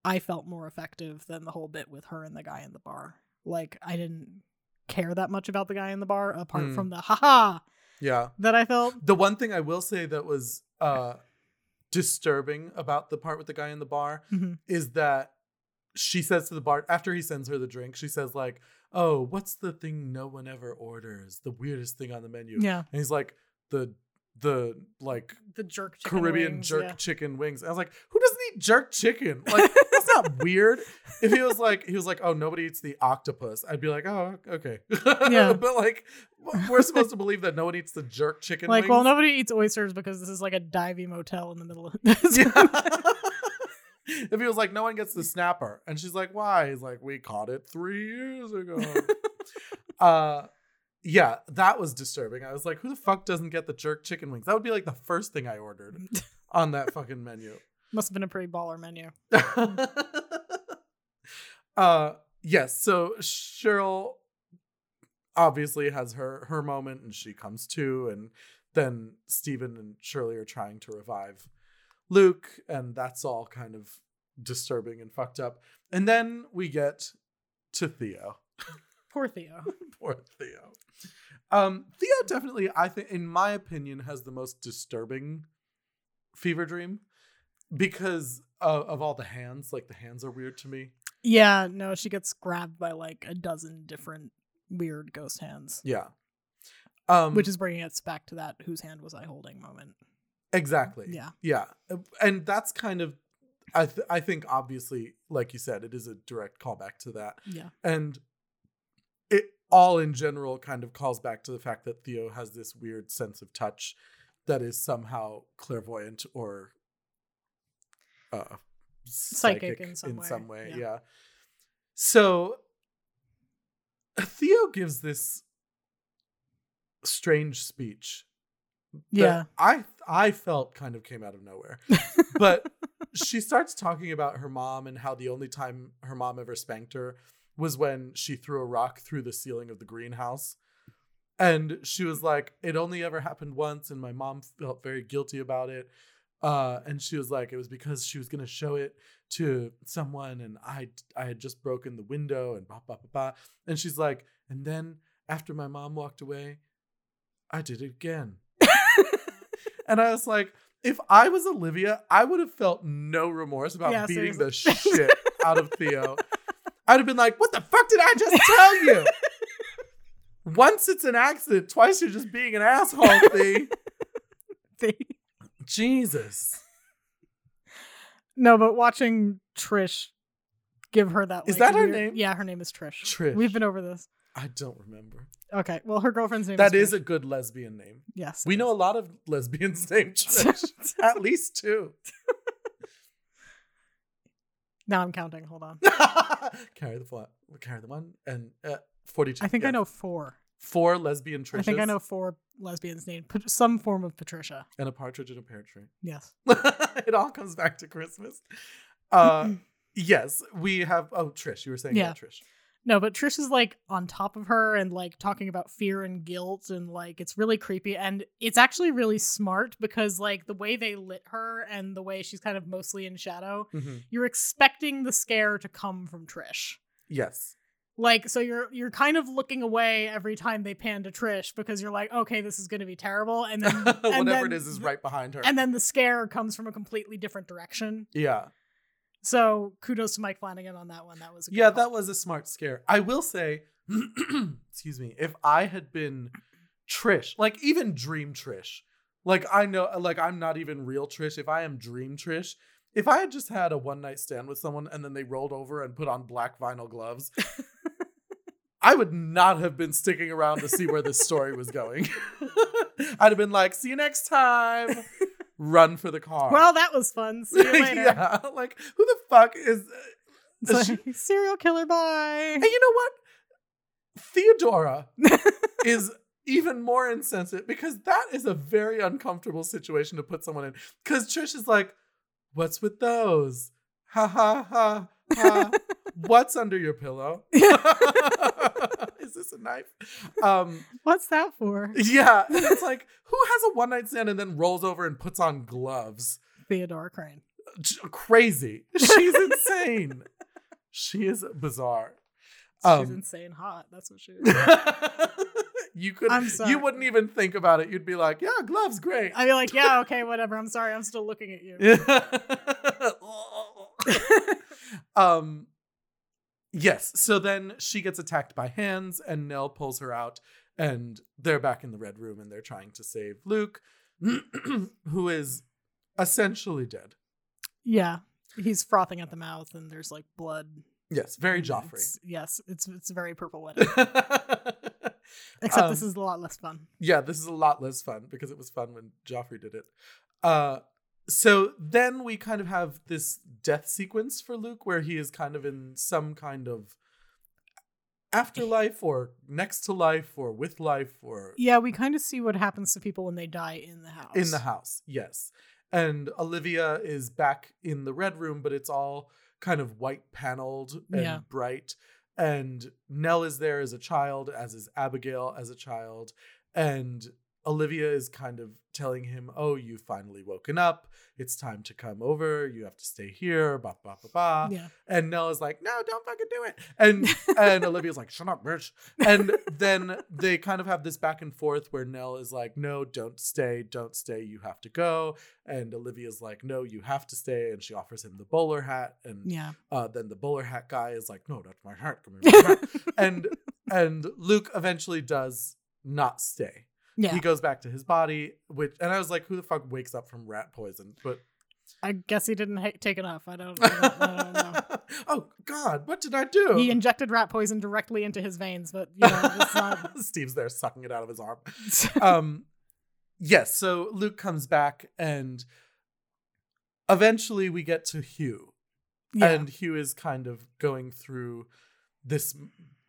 I felt more effective than the whole bit with her and the guy in the bar. Like I didn't care that much about the guy in the bar, apart Hmm. from the haha yeah. that I felt. The one thing I will say that was uh disturbing about the part with the guy in the bar Mhm. is that she says to the bar after he sends her the drink, she says like, "Oh, what's the thing no one ever orders? The weirdest thing on the menu." Yeah, And he's like, "The the like the jerk chicken Caribbean wings, jerk yeah. chicken wings." I was like, "Who doesn't eat jerk chicken? Like not weird." If he was like, he was like, "Oh, nobody eats the octopus," I'd be like, "Oh, okay." Yeah. but like, we're supposed to believe that no one eats the jerk chicken. Like, well, nobody eats oysters because this is like a divey motel in the middle of. Yeah. if he was like, no one gets the snapper, and she's like, why? He's like, we caught it three years ago. uh, yeah, that was disturbing. I was like, who the fuck doesn't get the jerk chicken wings? That would be like the first thing I ordered on that fucking menu. Must have been a pretty baller menu. uh, yes. So Cheryl obviously has her her moment, and she comes to, and then Steven and Shirley are trying to revive Luke, and that's all kind of disturbing and fucked up. And then we get to Theo. Poor Theo. Poor Theo. Um, Theo definitely, I think, in my opinion, has the most disturbing fever dream because of, of all the hands. Like the hands are weird to me. Yeah, no, she gets grabbed by like a dozen different weird ghost hands, Yeah. Um, which is bringing us back to that "whose hand was I holding" moment. exactly. Yeah. Yeah, and that's kind of, I th- I think obviously, like you said, it is a direct callback to that, Yeah, and it all in general kind of calls back to the fact that Theo has this weird sense of touch that is somehow clairvoyant or uh, Psychic in some way, yeah. yeah. So Theo gives this strange speech. yeah, I I felt kind of came out of nowhere. But she starts talking about her mom and how the only time her mom ever spanked her was when she threw a rock through the ceiling of the greenhouse. And she was like, it only ever happened once, and my mom felt very guilty about it. Uh, and she was like, it was because she was gonna show it to someone, and I I had just broken the window, and blah blah blah blah. And she's like, and then after my mom walked away, I did it again. and I was like, if I was Olivia, I would have felt no remorse about Yeah, beating the shit out of Theo. I'd have been like, what the fuck did I just tell you? Once it's an accident, twice you're just being an asshole, Thea. They- Jesus. no, but watching Trish give her that Is like, that her weird- name? Yeah, her name is Trish. Trish. We've been over this. I don't remember. Okay, well, her girlfriend's name That is is a good lesbian name. yes. We know a lot of lesbians named Trish. At least two. now I'm counting. Hold on. carry the flat, carry the one, and uh, forty-two. I think I know four. Four lesbian Trishas. I think I know four lesbians named Pat- some form of Patricia. and a partridge in a pear tree. Yes. it all comes back to Christmas. Uh, yes, we have. Oh, Trish, you were saying Yeah. about Trish. No, but Trish is like on top of her and like talking about fear and guilt and like it's really creepy and it's actually really smart because like the way they lit her and the way she's kind of mostly in shadow, Mhm. you're expecting the scare to come from Trish. Yes. Like so you're you're kind of looking away every time they pan to Trish because you're like, okay, this is going to be terrible and then Whatever and then, it is is right behind her. And then the scare comes from a completely different direction. yeah. So kudos to Mike Flanagan on that one. That was Yeah, call. that was a smart scare. I will say, excuse me, if I had been Trish, like even Dream Trish, like I know, like I'm not even real Trish. If I am Dream Trish, if I had just had a one night stand with someone and then they rolled over and put on black vinyl gloves, I would not have been sticking around to see where this story was going. I'd have been like, see you next time. Run for the car. Well, that was fun. See you later. yeah, like who the fuck is? It's she- serial killer bye. And you know what? Theodora is even more insensitive because that is a very uncomfortable situation to put someone in. Because Trish is like, What's with those? Ha ha ha ha. What's under your pillow? is this a knife? Um, What's that for? yeah. And it's like, who has a one night stand and then rolls over and puts on gloves? Theodore Crain. Crazy. She's insane. she is bizarre. She's Um, insane hot. That's what she is. you could I'm sorry. you wouldn't even think about it. You'd be like, yeah, gloves, great. I'd be like, yeah, okay, whatever. I'm sorry. I'm still looking at you. um yes, so then she gets attacked by hands and Nell pulls her out and they're back in the red room and they're trying to save Luke who is essentially dead. yeah. He's frothing at the mouth and there's like blood. Yes, very Joffrey. it's- yes, it's it's very purple wedding. Except this Um, is a lot less fun. Yeah, this is a lot less fun because it was fun when Joffrey did it. Uh so then we kind of have this death sequence for Luke where he is kind of in some kind of afterlife or next to life or with life or Yeah, we kind of see what happens to people when they die in the house. in the house. Yes. And Olivia is back in the red room, but it's all kind of white paneled and Yeah. bright. And Nell is there as a child, as is Abigail as a child. And Olivia is kind of telling him, Oh, you've finally woken up. It's time to come over. You have to stay here. Ba ba ba ba. Yeah. And Nell is like, no, don't fucking do it. And and Olivia's like, shut up, bitch. And then they kind of have this back and forth where Nell is like, no, don't stay, don't stay, you have to go. And Olivia's like, no, you have to stay. And she offers him the bowler hat. And Yeah. uh, then the bowler hat guy is like, no, that's my hat. Come here, and and Luke eventually does not stay. Yeah. He goes back to his body, which and I was like, who the fuck wakes up from rat poison? But I guess he didn't ha- take enough. I don't, I don't, I don't know. oh God, what did I do? He injected rat poison directly into his veins, but you know, it's not. Steve's there sucking it out of his arm. Um, yes. So Luke comes back, and eventually we get to Hugh, yeah. and Hugh is kind of going through this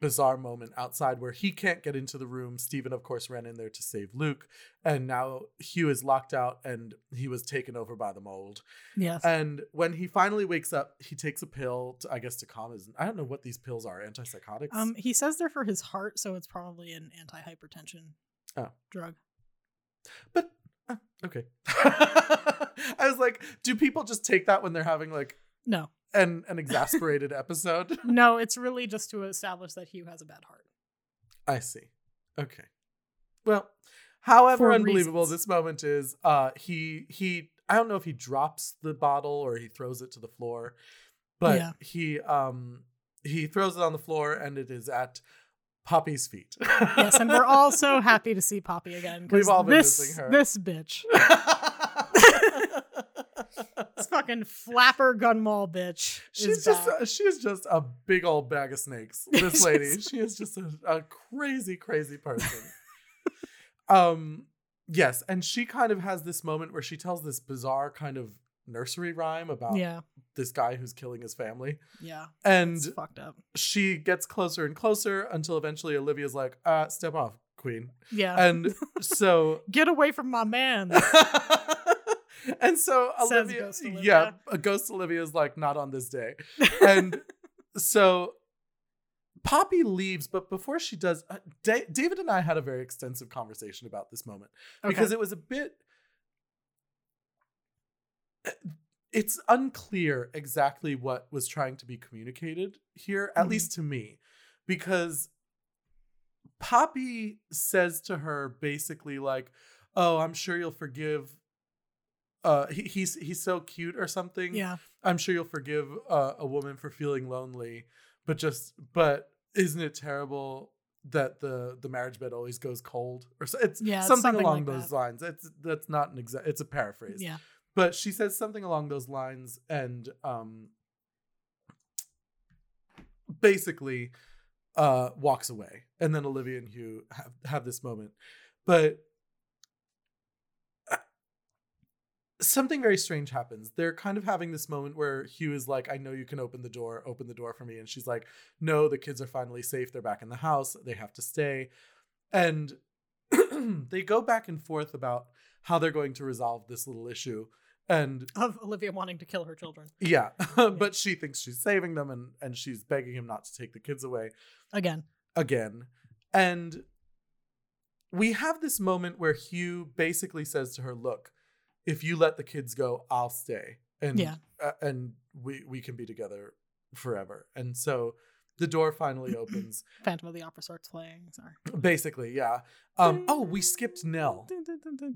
bizarre moment outside where he can't get into the room. Steven, of course, ran in there to save Luke, and now Hugh is locked out, and he was taken over by the mold. yes. And when he finally wakes up, he takes a pill, to, I guess, to calm his. I don't know what these pills are. Antipsychotics. Um, he says they're for his heart, so it's probably an anti-hypertension Oh. drug. But uh, okay. I was like, do people just take that when they're having like No, an an exasperated episode? no, it's really just to establish that Hugh has a bad heart. I see. Okay. Well, however For unbelievable reasons. this moment is, uh he he I don't know if he drops the bottle or he throws it to the floor, but Yeah. he um he throws it on the floor and it is at Poppy's feet. Yes, and we're all so happy to see Poppy again. We've all been this, missing her. This bitch, this fucking flapper gun gunmall bitch, She's just back. a, she is just a big old bag of snakes. This lady, she is just a, a crazy, crazy person. um, yes, and she kind of has this moment where she tells this bizarre kind of nursery rhyme about yeah, this guy who's killing his family, yeah, and fucked up. she gets closer and closer until eventually Olivia's like, "Uh, step off, queen," Yeah, and so. get away from my man. and so Olivia, Olivia. yeah, a ghost Olivia is like not on this day, and so Poppy leaves, but before she does, uh, Da- David and I had a very extensive conversation about this moment because it was a bit. uh, It's unclear exactly what was trying to be communicated here, at Mhm. least to me, because Poppy says to her basically like, "Oh, I'm sure you'll forgive." Uh, he, he's he's so cute or something. yeah. I'm sure you'll forgive uh, a woman for feeling lonely, but just but isn't it terrible that the the marriage bed always goes cold or so, it's Yeah, something, something along like those that. lines. It's that's not an exact. It's a paraphrase. Yeah. But she says something along those lines, and um, basically uh walks away, and then Olivia and Hugh have have this moment, but uh, something very strange happens. They're kind of having this moment where Hugh is like, I know you can open the door, open the door for me. And she's like, No, the kids are finally safe. They're back in the house. They have to stay. And they go back and forth about how they're going to resolve this little issue. And Of Olivia wanting to kill her children yeah, but she thinks she's saving them and, and she's begging him not to take the kids away again. again. And we have this moment where Hugh basically says to her, "Look, if you let the kids go, I'll stay, and Yeah. uh, and we we can be together forever." And so the door finally opens. Phantom of the Opera starts playing. Sorry. basically, yeah. Um. Oh, we skipped Nell.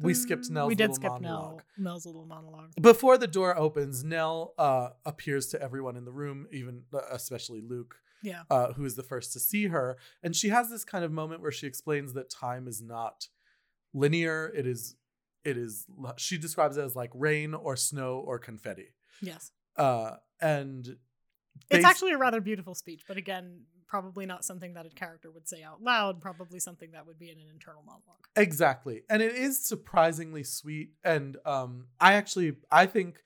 We skipped Nell's We did little skip Nell. Nell's little monologue. Before the door opens, Nell uh, appears to everyone in the room, even uh, especially Luke. Yeah. uh, who is the first to see her. And she has this kind of moment where she explains that time is not linear. It is, it is, she describes it as like rain or snow or confetti. Yes. Uh, and It's actually a rather beautiful speech, but again, probably not something that a character would say out loud. Probably something that would be in an internal monologue. Exactly. And it is surprisingly sweet. And um, I actually, I think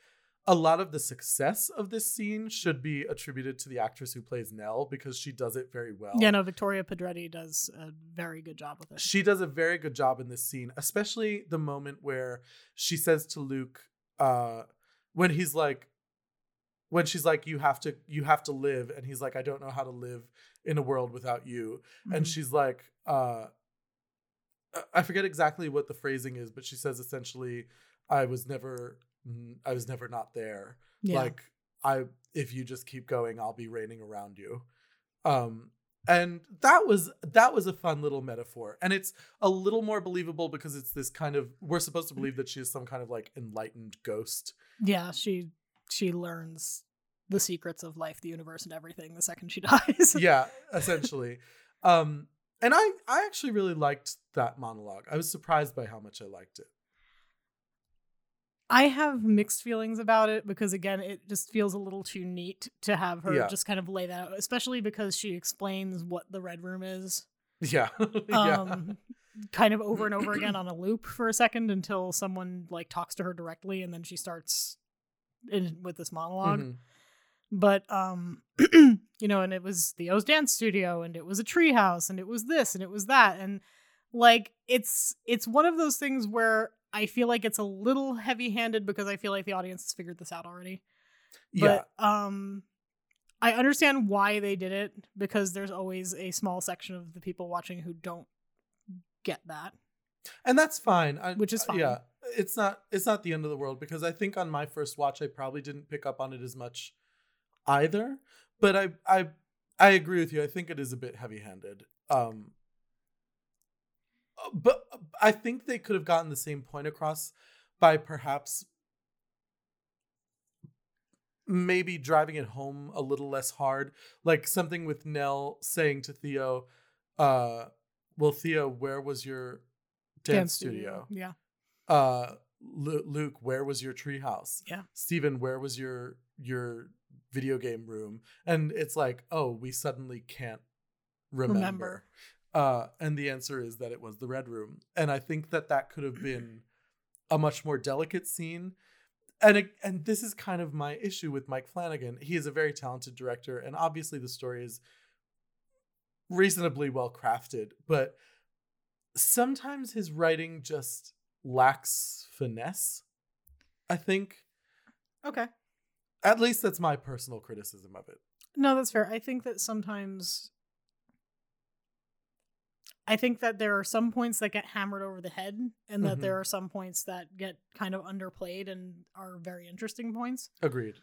a lot of the success of this scene should be attributed to the actress who plays Nell because she does it very well. Yeah, no, Victoria Pedretti does a very good job with it. She does a very good job in this scene, especially the moment where she says to Luke, uh, when he's like, when she's like, "You have to, you have to live," and he's like, "I don't know how to live in a world without you," and Mhm. she's like, uh, I forget exactly what the phrasing is, but she says essentially, "I was never, I was never not there." yeah. like i if you just keep going i'll be raining around you um and that was that was a fun little metaphor and it's a little more believable because it's this kind of we're supposed to believe that she is some kind of like enlightened ghost yeah, she she learns the secrets of life, the universe, and everything the second she dies. yeah essentially um and i i actually really liked that monologue i was surprised by how much i liked it I have mixed feelings about it because again, it just feels a little too neat to have her Yeah. just kind of lay that out, especially because she explains what the red room is. yeah yeah Um kind of over and over again on a loop for a second until someone like talks to her directly and then she starts in with this monolog Mhm. But um you know, and it was Theo's dance studio and it was a treehouse and it was this and it was that and like it's it's one of those things where I feel like it's a little heavy-handed because I feel like the audience has figured this out already. yeah But um I understand why they did it because there's always a small section of the people watching who don't get that. and that's fine I, Which is fine. yeah it's not it's not the end of the world because i think on my first watch i probably didn't pick up on it as much either but i i i agree with you i think it is a bit heavy handed um but i think they could have gotten the same point across by perhaps maybe driving it home a little less hard like something with nell saying to theo uh well theo where was your dance, studio Yeah. uh Lu- Luke, where was your treehouse? Yeah. Steven, where was your your video game room? And it's like, oh, we suddenly can't remember. Remember. Uh, and the answer is that it was the red room. And I think that that could have been a much more delicate scene. And it, and this is kind of my issue with Mike Flanagan. He is a very talented director, and obviously the story is reasonably well crafted, but sometimes his writing just lacks finesse. I think. Okay. At least that's my personal criticism of it. No, that's fair. I think that sometimes I think that there are some points that get hammered over the head, and that Mhm. there are some points that get kind of underplayed and are very interesting points. Agreed.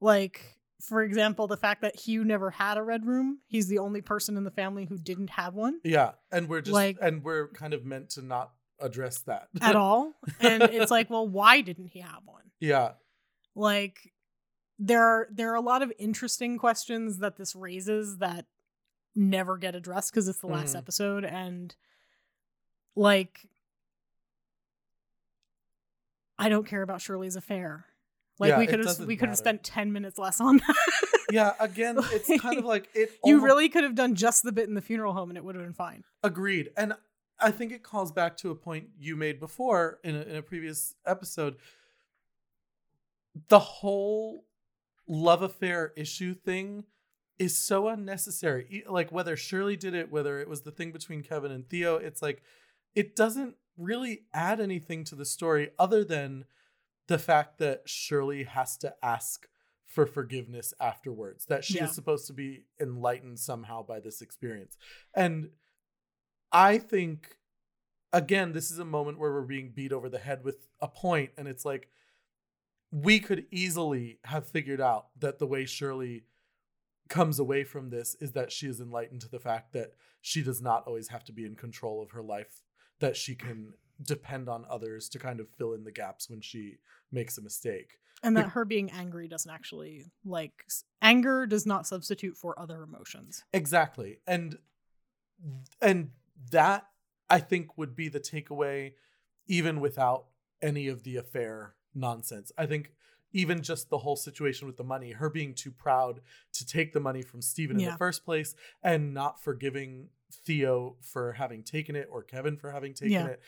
Like, for example, the fact that Hugh never had a red room. He's the only person in the family who didn't have one Yeah, and we're just Like- and we're kind of meant to not address that at all. And it's like, well, why didn't he have one? yeah, Like, there are there are a lot of interesting questions that this raises that never get addressed because it's the last Mhm. episode and like I don't care about Shirley's affair. Like Yeah, we could have we could have spent 10 minutes less on that. yeah. Again, it's kind of like it. you really could have done just the bit in the funeral home and it would have been fine. agreed, and I think it calls back to a point you made before in a, in a previous episode. The whole love affair issue thing is so unnecessary. Like whether Shirley did it, whether it was the thing between Kevin and Theo, it's like it doesn't really add anything to the story other than the fact that Shirley has to ask for forgiveness afterwards, that she Yeah. is supposed to be enlightened somehow by this experience. And I think, again, this is a moment where we're being beat over the head with a point, and it's like we could easily have figured out that the way Shirley comes away from this is that she is enlightened to the fact that she does not always have to be in control of her life, that she can depend on others to kind of fill in the gaps when she makes a mistake. And that her being angry doesn't actually like anger does not substitute for other emotions. Exactly. And and that I think would be the takeaway even without any of the affair nonsense. I think even just the whole situation with the money, her being too proud to take the money from Steven in the first place and not forgiving Theo for having taken it or Kevin for having taken Yeah. it.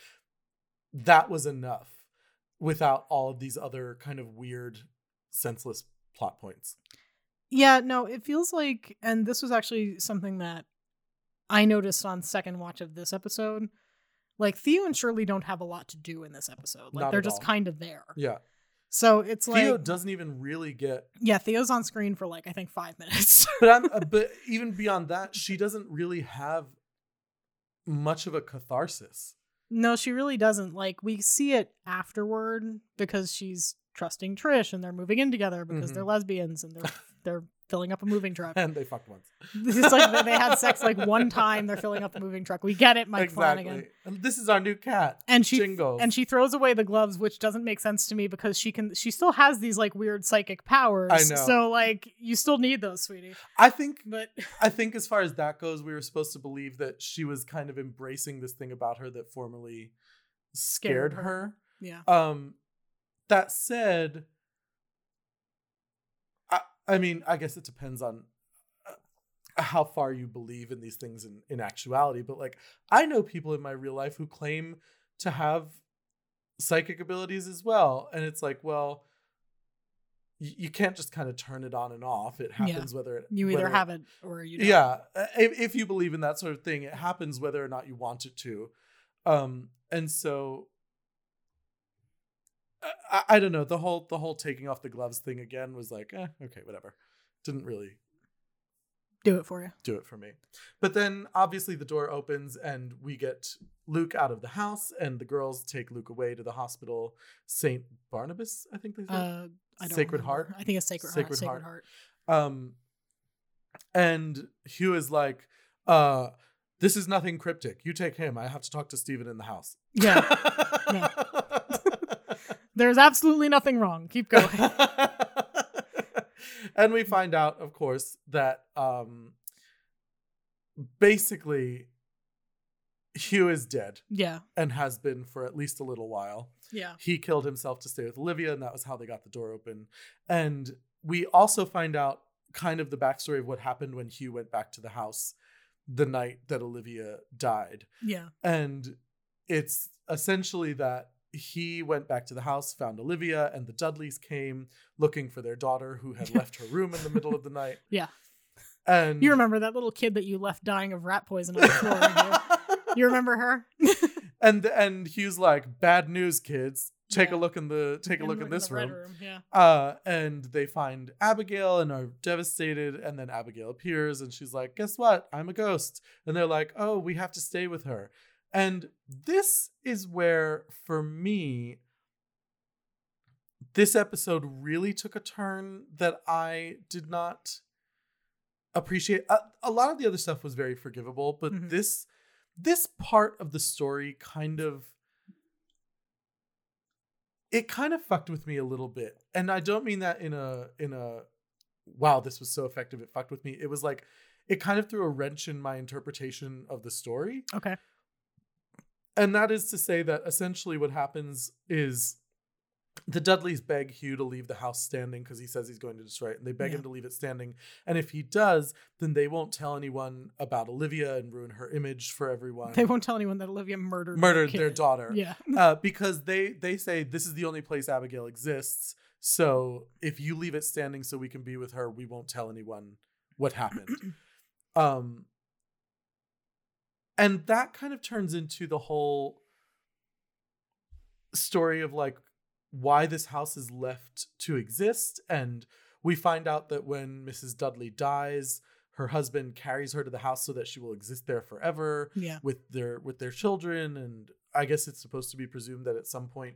That was enough without all of these other kind of weird senseless plot points. Yeah, no, it feels like, and this was actually something that I noticed on second watch of this episode. Like Theo and Shirley don't have a lot to do in this episode. Like Not they're just all. kind of there. Yeah. So it's like, Theo doesn't even really get yeah, Theo's on screen for like I think five minutes. but I'm uh, but even beyond that, she doesn't really have much of a catharsis. no, she really doesn't. Like we see it afterward because she's trusting Trish and they're moving in together because Mhm. they're lesbians and they're they're filling up a moving truck. And they fucked once. This is like they- had sex like one time. They're filling up the moving truck. We get it, Mike Flanagan. And this is our new cat. And she Jingles. and she throws away the gloves, which doesn't make sense to me because she can. She still has these like weird psychic powers. I know. So like you still need those, sweetie. I think But I think as far as that goes, we were supposed to believe that she was kind of embracing this thing about her that formerly scared, Scared her. her. yeah, Um, that said, I, mean, I guess it depends on uh, how far you believe in these things in, in actuality. But like, I know people in my real life who claim to have psychic abilities as well. And it's like, well, you can't just kind of turn it on and off. It Yeah. happens whether it, you either have it or you don't. yeah uh, if, if you believe in that sort of thing it happens whether or not you want it to um and so I, I- don't know the whole the whole taking off the gloves thing again was like eh, okay whatever didn't really do it for you. do it for me but then obviously the door opens and we get luke out of the house and the girls take luke away to the hospital saint barnabas i think they said Uh, I don't Sacred remember. Heart? I think it's Sacred, Sacred Heart. Heart. Sacred Heart. Um, and Hugh is like, uh, this is nothing cryptic. You take him. I have to talk to steven in the house. Yeah, Yeah. There's absolutely nothing wrong. Keep going. and we find out, of course, that um, basically Hugh is dead yeah, and has been for at least a little while. yeah, he killed himself to stay with Olivia, and that was how they got the door open. And we also find out kind of the backstory of what happened when Hugh went back to the house the night that Olivia died. yeah, And it's essentially that he went back to the house, found Olivia, and the Dudleys came looking for their daughter who had left her room in the middle of the night. Yeah. And You remember that little kid that you left dying of rat poison on the floor? you? you remember her? and and Hugh's like, bad news, kids. take Yeah. a look in the take a In look the- in this room. red Yeah. Uh, and they find Abigail and are devastated. And then Abigail appears and she's like, Guess what? I'm a ghost. And they're like, Oh, we have to stay with her. And this is where, for me, this episode really took a turn that I did not appreciate. A, a lot of the other stuff was very forgivable, but Mhm. this this part of the story kind of it kind of fucked with me a little bit. And I don't mean that in a in a wow, this was so effective it fucked with me. It was like it kind of threw a wrench in my interpretation of the story. Okay. And that is to say that essentially what happens is the Dudleys beg Hugh to leave the house standing because he says he's going to destroy it. And they beg Yeah. him to leave it standing. And if he does, then they won't tell anyone about Olivia and ruin her image for everyone. They won't tell anyone that Olivia murdered Murdered their kid. daughter. Yeah. Uh, because they they say this is the only place Abigail exists. So if you leave it standing so we can be with her, we won't tell anyone what happened. um and that kind of turns into the whole story of like why this house is left to exist and we find out that when Mrs. Dudley dies, her husband carries her to the house so that she will exist there forever Yeah. with their with their children and I guess it's supposed to be presumed that at some point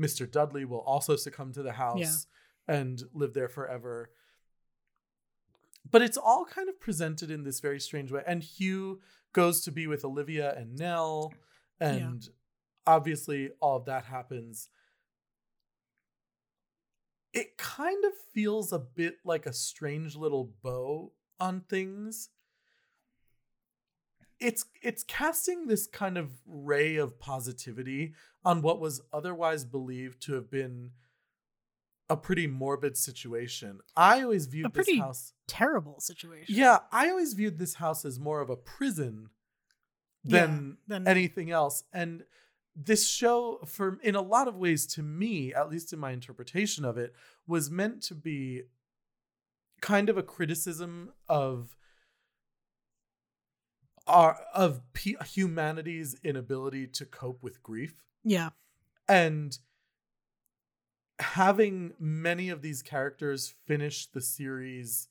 Mr. Dudley will also succumb to the house and live there forever. But it's all kind of presented in this very strange way. And Hugh goes to be with Olivia and Nell, and obviously all of that happens. It kind of feels a bit like a strange little bow on things. It's it's casting this kind of ray of positivity on what was otherwise believed to have been a pretty morbid situation. I always viewed A this pretty- house Terrible situation. yeah, I always viewed this house as more of a prison than Yeah, than- anything else. And this show, for in a lot of ways, to me, at least in my interpretation of it, was meant to be kind of a criticism of our of p- humanity's inability to cope with grief Yeah. and having many of these characters finish the series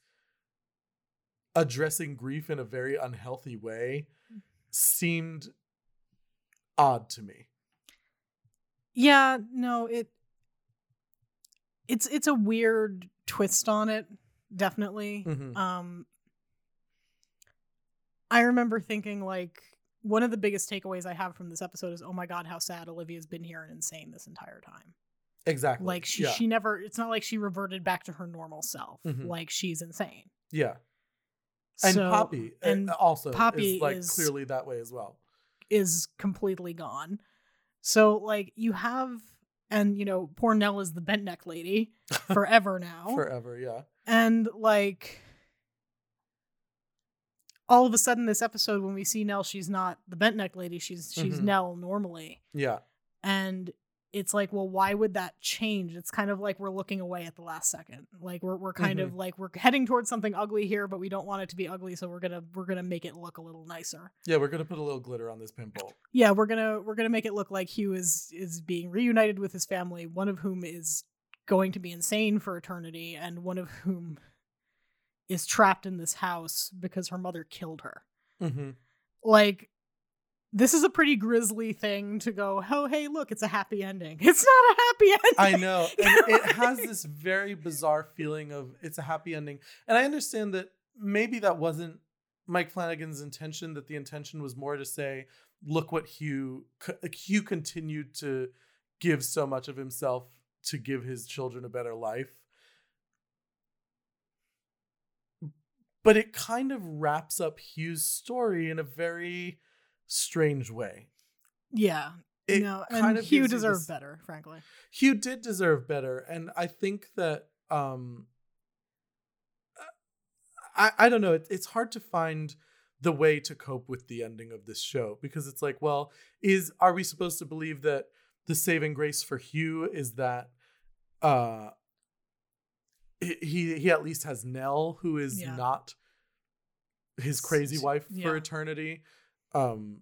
addressing grief in a very unhealthy way seemed odd to me. Yeah, no, it it's it's a weird twist on it, definitely. Mhm. Um I remember thinking like one of the biggest takeaways I have from this episode is oh my god, how sad Olivia's been here and insane this entire time. Exactly. Like she yeah. she never it's not like she reverted back to her normal self. Mhm. Like she's insane. yeah. And So- Poppy uh, and also Poppy is like is- clearly that way as well. is completely gone. So like you have and you know, poor Nell is the bent neck lady forever now. Forever, yeah. And like all of a sudden this episode when we see Nell, she's not the bent neck lady, she's she's Mhm. Nell normally. Yeah. And it's like, well, why would that change? It's kind of like we're looking away at the last second. Like we're we're kind of like we're heading towards something ugly here, but we don't want it to be ugly, so we're gonna we're gonna make it look a little nicer. Yeah, we're gonna put a little glitter on this pimple. Yeah, we're gonna we're gonna make it look like Hugh is is being reunited with his family, one of whom is going to be insane for eternity, and one of whom is trapped in this house because her mother killed her. Mm-hmm. Like, this is a pretty grisly thing to go, oh hey, look, it's a happy ending. It's not a happy ending. I know. And it has this very bizarre feeling of it's a happy ending. And I understand that maybe that wasn't Mike Flanagan's intention, that the intention was more to say, look what Hugh Hugh continued to give so much of himself to give his children a better life. But it kind of wraps up Hugh's story in a very strange way. Yeah. It no, kind and of Hugh deserved this- better, frankly. Hugh did deserve better, and I think that um, I I don't know. It, it's hard to find the way to cope with the ending of this show because it's like, well, is are we supposed to believe that the saving grace for Hugh is that uh he he, he at least has Nell, who is Yeah. not his crazy wife yeah. for eternity. Um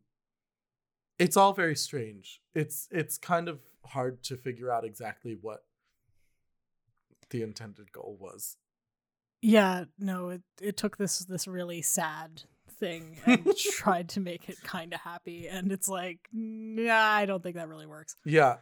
it's all very strange. It's it's kind of hard to figure out exactly what the intended goal was. Yeah, no, it it took this this really sad thing and tried to make it kind of happy, and it's like, nah, I don't think that really works. Yeah.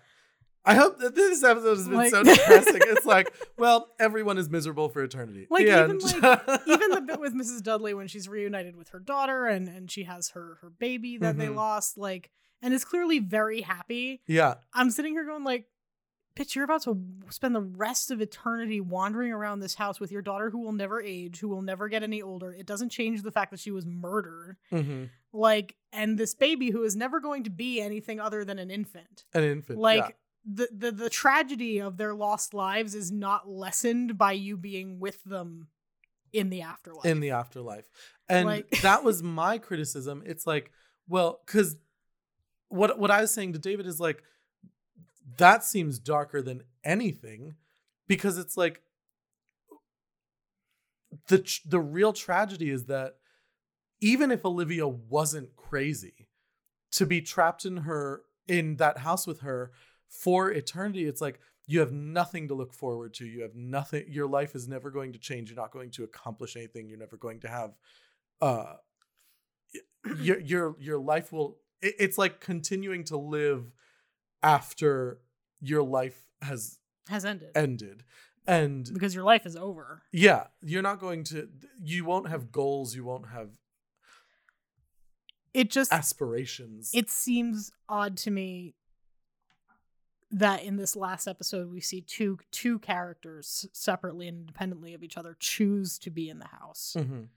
I hope that this episode has been Like- so depressing. it's like, well, everyone is miserable for eternity. Like The even like even the bit with Mrs. Dudley when she's reunited with her daughter and and she has her her baby that they Mhm. lost, like, and is clearly very happy. yeah, I'm sitting here going like, bitch, you're about to spend the rest of eternity wandering around this house with your daughter who will never age, who will never get any older. It doesn't change the fact that she was murdered. hmm Like, and this baby who is never going to be anything other than an infant. an infant. Like yeah. The, the the tragedy of their lost lives is not lessened by you being with them in the afterlife. in the afterlife. And Like- that was my criticism. It's like, well, because what what I was saying to David is like, that seems darker than anything, because it's like the the real tragedy is that even if Olivia wasn't crazy, to be trapped in her in that house with her for eternity, it's like you have nothing to look forward to. You have nothing. Your life is never going to change. You're not going to accomplish anything. You're never going to have. Uh, your your your life will. it- It's like continuing to live after your life has has ended ended, and because your life is over. yeah, you're not going to. You won't have goals. You won't have It just aspirations. it seems odd to me that in this last episode we see two two characters separately and independently of each other choose to be in the house. Mhm.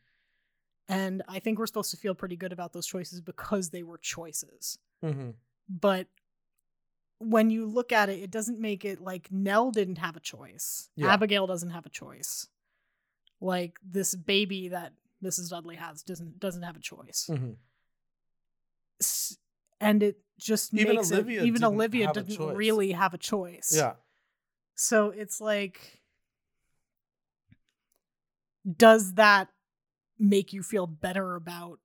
And I think we're supposed to feel pretty good about those choices because they were choices. Mhm. But when you look at it, it doesn't make it like Nell didn't have a choice. Yeah. Abigail doesn't have a choice. Like this baby that Mrs. Dudley has doesn't doesn't have a choice. Mhm. S- And it just Even makes Olivia it even didn't Olivia didn't really have a choice. Yeah. So it's like does that make you feel better about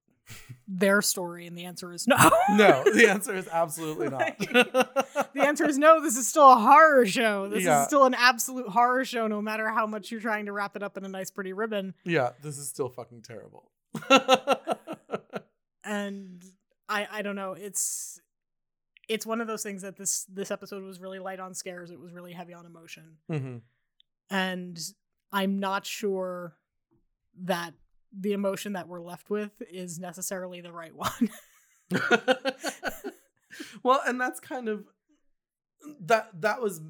their story? And the answer is no. No, the answer is absolutely not. the answer is no. This is still a horror show. This Yeah. is still an absolute horror show, no matter how much you're trying to wrap it up in a nice, pretty ribbon. yeah, this is still fucking terrible. And I, I don't know. It's, it's one of those things that this this episode was really light on scares. It was really heavy on emotion, hmm and I'm not sure that the emotion that we're left with is necessarily the right one. well, and that's kind of that. That was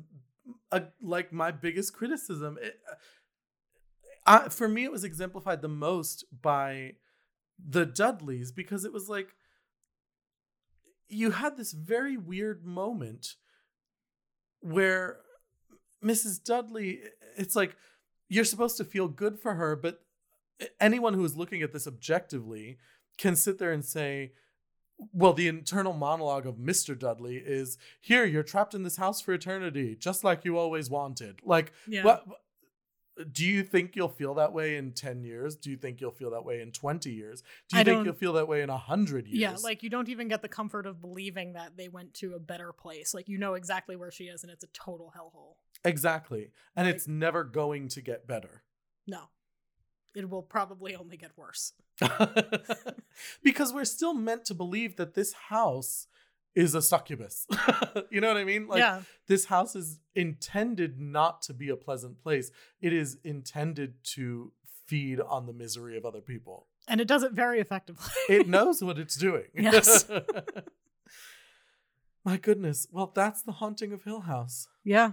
a, like my biggest criticism. It, I, for me, it was exemplified the most by the Dudleys because it was like you had this very weird moment where Mrs. Dudley, it's like you're supposed to feel good for her, but anyone who is looking at this objectively can sit there and say, well, the internal monologue of Mr. Dudley is here, you're trapped in this house for eternity, just like you always wanted. Like, yeah. what do you think you'll feel that way in 10 years? Do you think you'll feel that way in 20 years? Do you I think you'll feel that way in 100 years? Yeah, like you don't even get the comfort of believing that they went to a better place. Like you know exactly where she is, and it's a total hellhole. Exactly. And Like- it's never going to get better. No, it will probably only get worse. because we're still meant to believe that this house is a succubus. you know what I mean? Like yeah, this house is intended not to be a pleasant place. It is intended to feed on the misery of other people. and it does it very effectively. It knows what it's doing. Yes. My goodness. Well, that's the haunting of Hill House. yeah,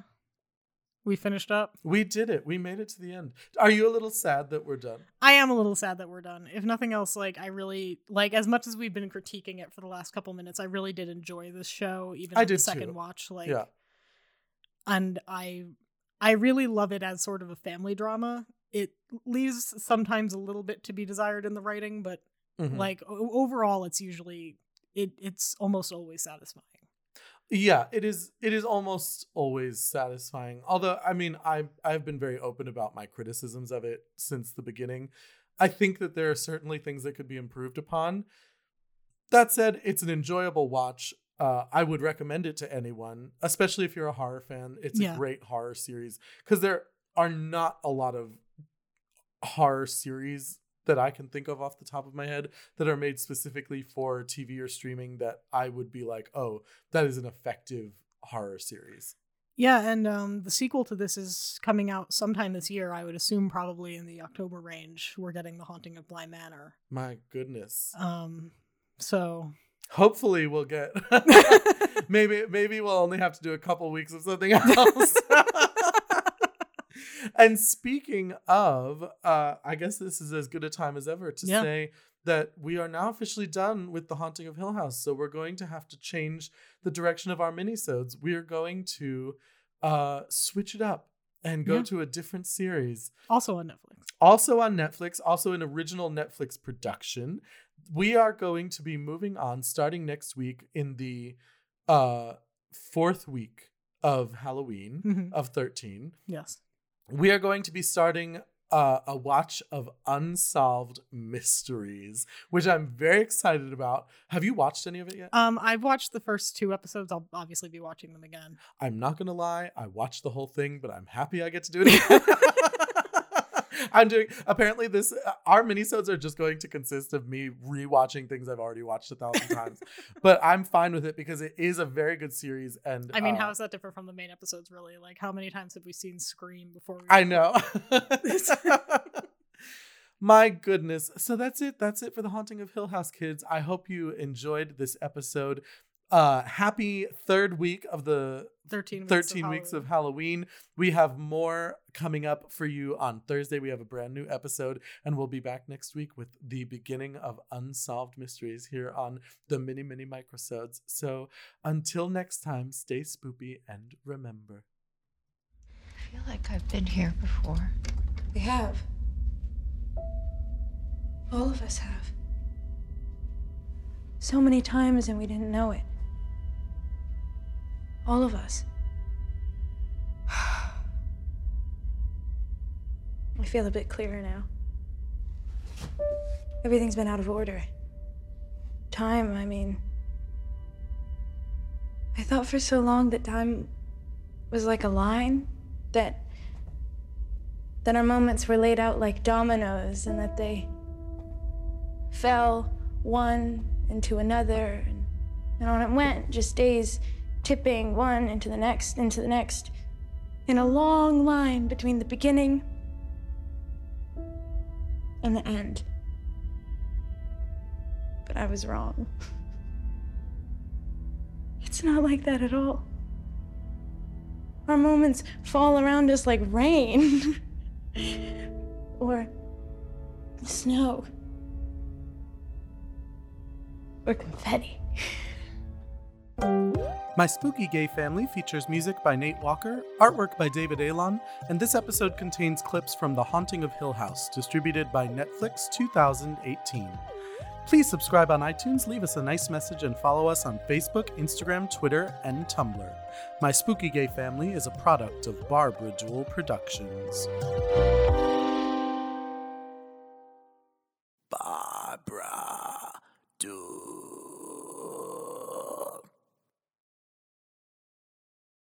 we finished up. We did it. We made it to the end. Are you a little sad that we're done? I am a little sad that we're done. If nothing else, like I really like as much as we've been critiquing it for the last couple minutes. I really did enjoy this show, even I on the did second too. watch. Like, yeah. and I, I really love it as sort of a family drama. It leaves sometimes a little bit to be desired in the writing, but Mhm. like o- overall, it's usually it. It's almost always satisfying. Yeah, it is it is almost always satisfying. Although I mean, I I've been very open about my criticisms of it since the beginning. I think that there are certainly things that could be improved upon. that said, it's an enjoyable watch. Uh, I would recommend it to anyone, especially if you're a horror fan. It's Yeah. a great horror series because there are not a lot of horror series that I can think of off the top of my head that are made specifically for TV or streaming that I would be like, oh, that is an effective horror series. Yeah, and um, the sequel to this is coming out sometime this year. I would assume probably in the October range. We're getting the Haunting of Bly Manor. My goodness. Um, so Hopefully, we'll get maybe maybe we'll only have to do a couple weeks of something else. And speaking of, uh, I guess this is as good a time as ever to Yeah. say that we are now officially done with the Haunting of Hill House. So we're going to have to change the direction of our minisodes. We are going to uh, switch it up and go Yeah. to a different series also on Netflix. also on Netflix, also an original Netflix production. We are going to be moving on starting next week in the uh fourth week of Halloween Mhm. of 13. Yes. We are going to be starting uh, a watch of unsolved mysteries, which I'm very excited about. Have you watched any of it yet? Um, I've watched the first two episodes. I'll obviously be watching them again. I'm not gonna lie, I watched the whole thing, but I'm happy I get to do it again. I'm doing apparently this uh, our minisodes are just going to consist of me rewatching things I've already watched a thousand times. But I'm fine with it because it is a very good series and I mean, uh, how is that different from the main episodes? Really, like how many times have we seen Scream before? We I know. My goodness. So that's it. That's it for the Haunting of Hill House kids. I hope you enjoyed this episode. Uh happy third week of the Thirteen. Weeks 13 of weeks of Halloween. Halloween. We have more coming up for you on Thursday. We have a brand new episode, and we'll be back next week with the beginning of Unsolved Mysteries here on the Mini Mini Microsodes. So until next time, stay spoopy and remember. I feel like I've been here before. We have. All of us have. So many times and we didn't know it. All of us. I feel a bit clearer now. Everything's been out of order. Time, I mean. I thought for so long that time was like a line that that our moments were laid out like dominoes and that they fell one into another and, and on it went just days tipping one into the next into the next in a long line between the beginning and the end. But i was wrong. It's not like that at all. Our moments fall around us like rain or snow or confetti. My Spooky Gay Family features music by Nate Walker, artwork by David Alon, and this episode contains clips from The Haunting of Hill House, distributed by Netflix 2018. Please subscribe on iTunes, leave us a nice message, and follow us on Facebook, Instagram, Twitter, and Tumblr. My Spooky Gay Family is a product of Barbara Jewel Productions. Barbara.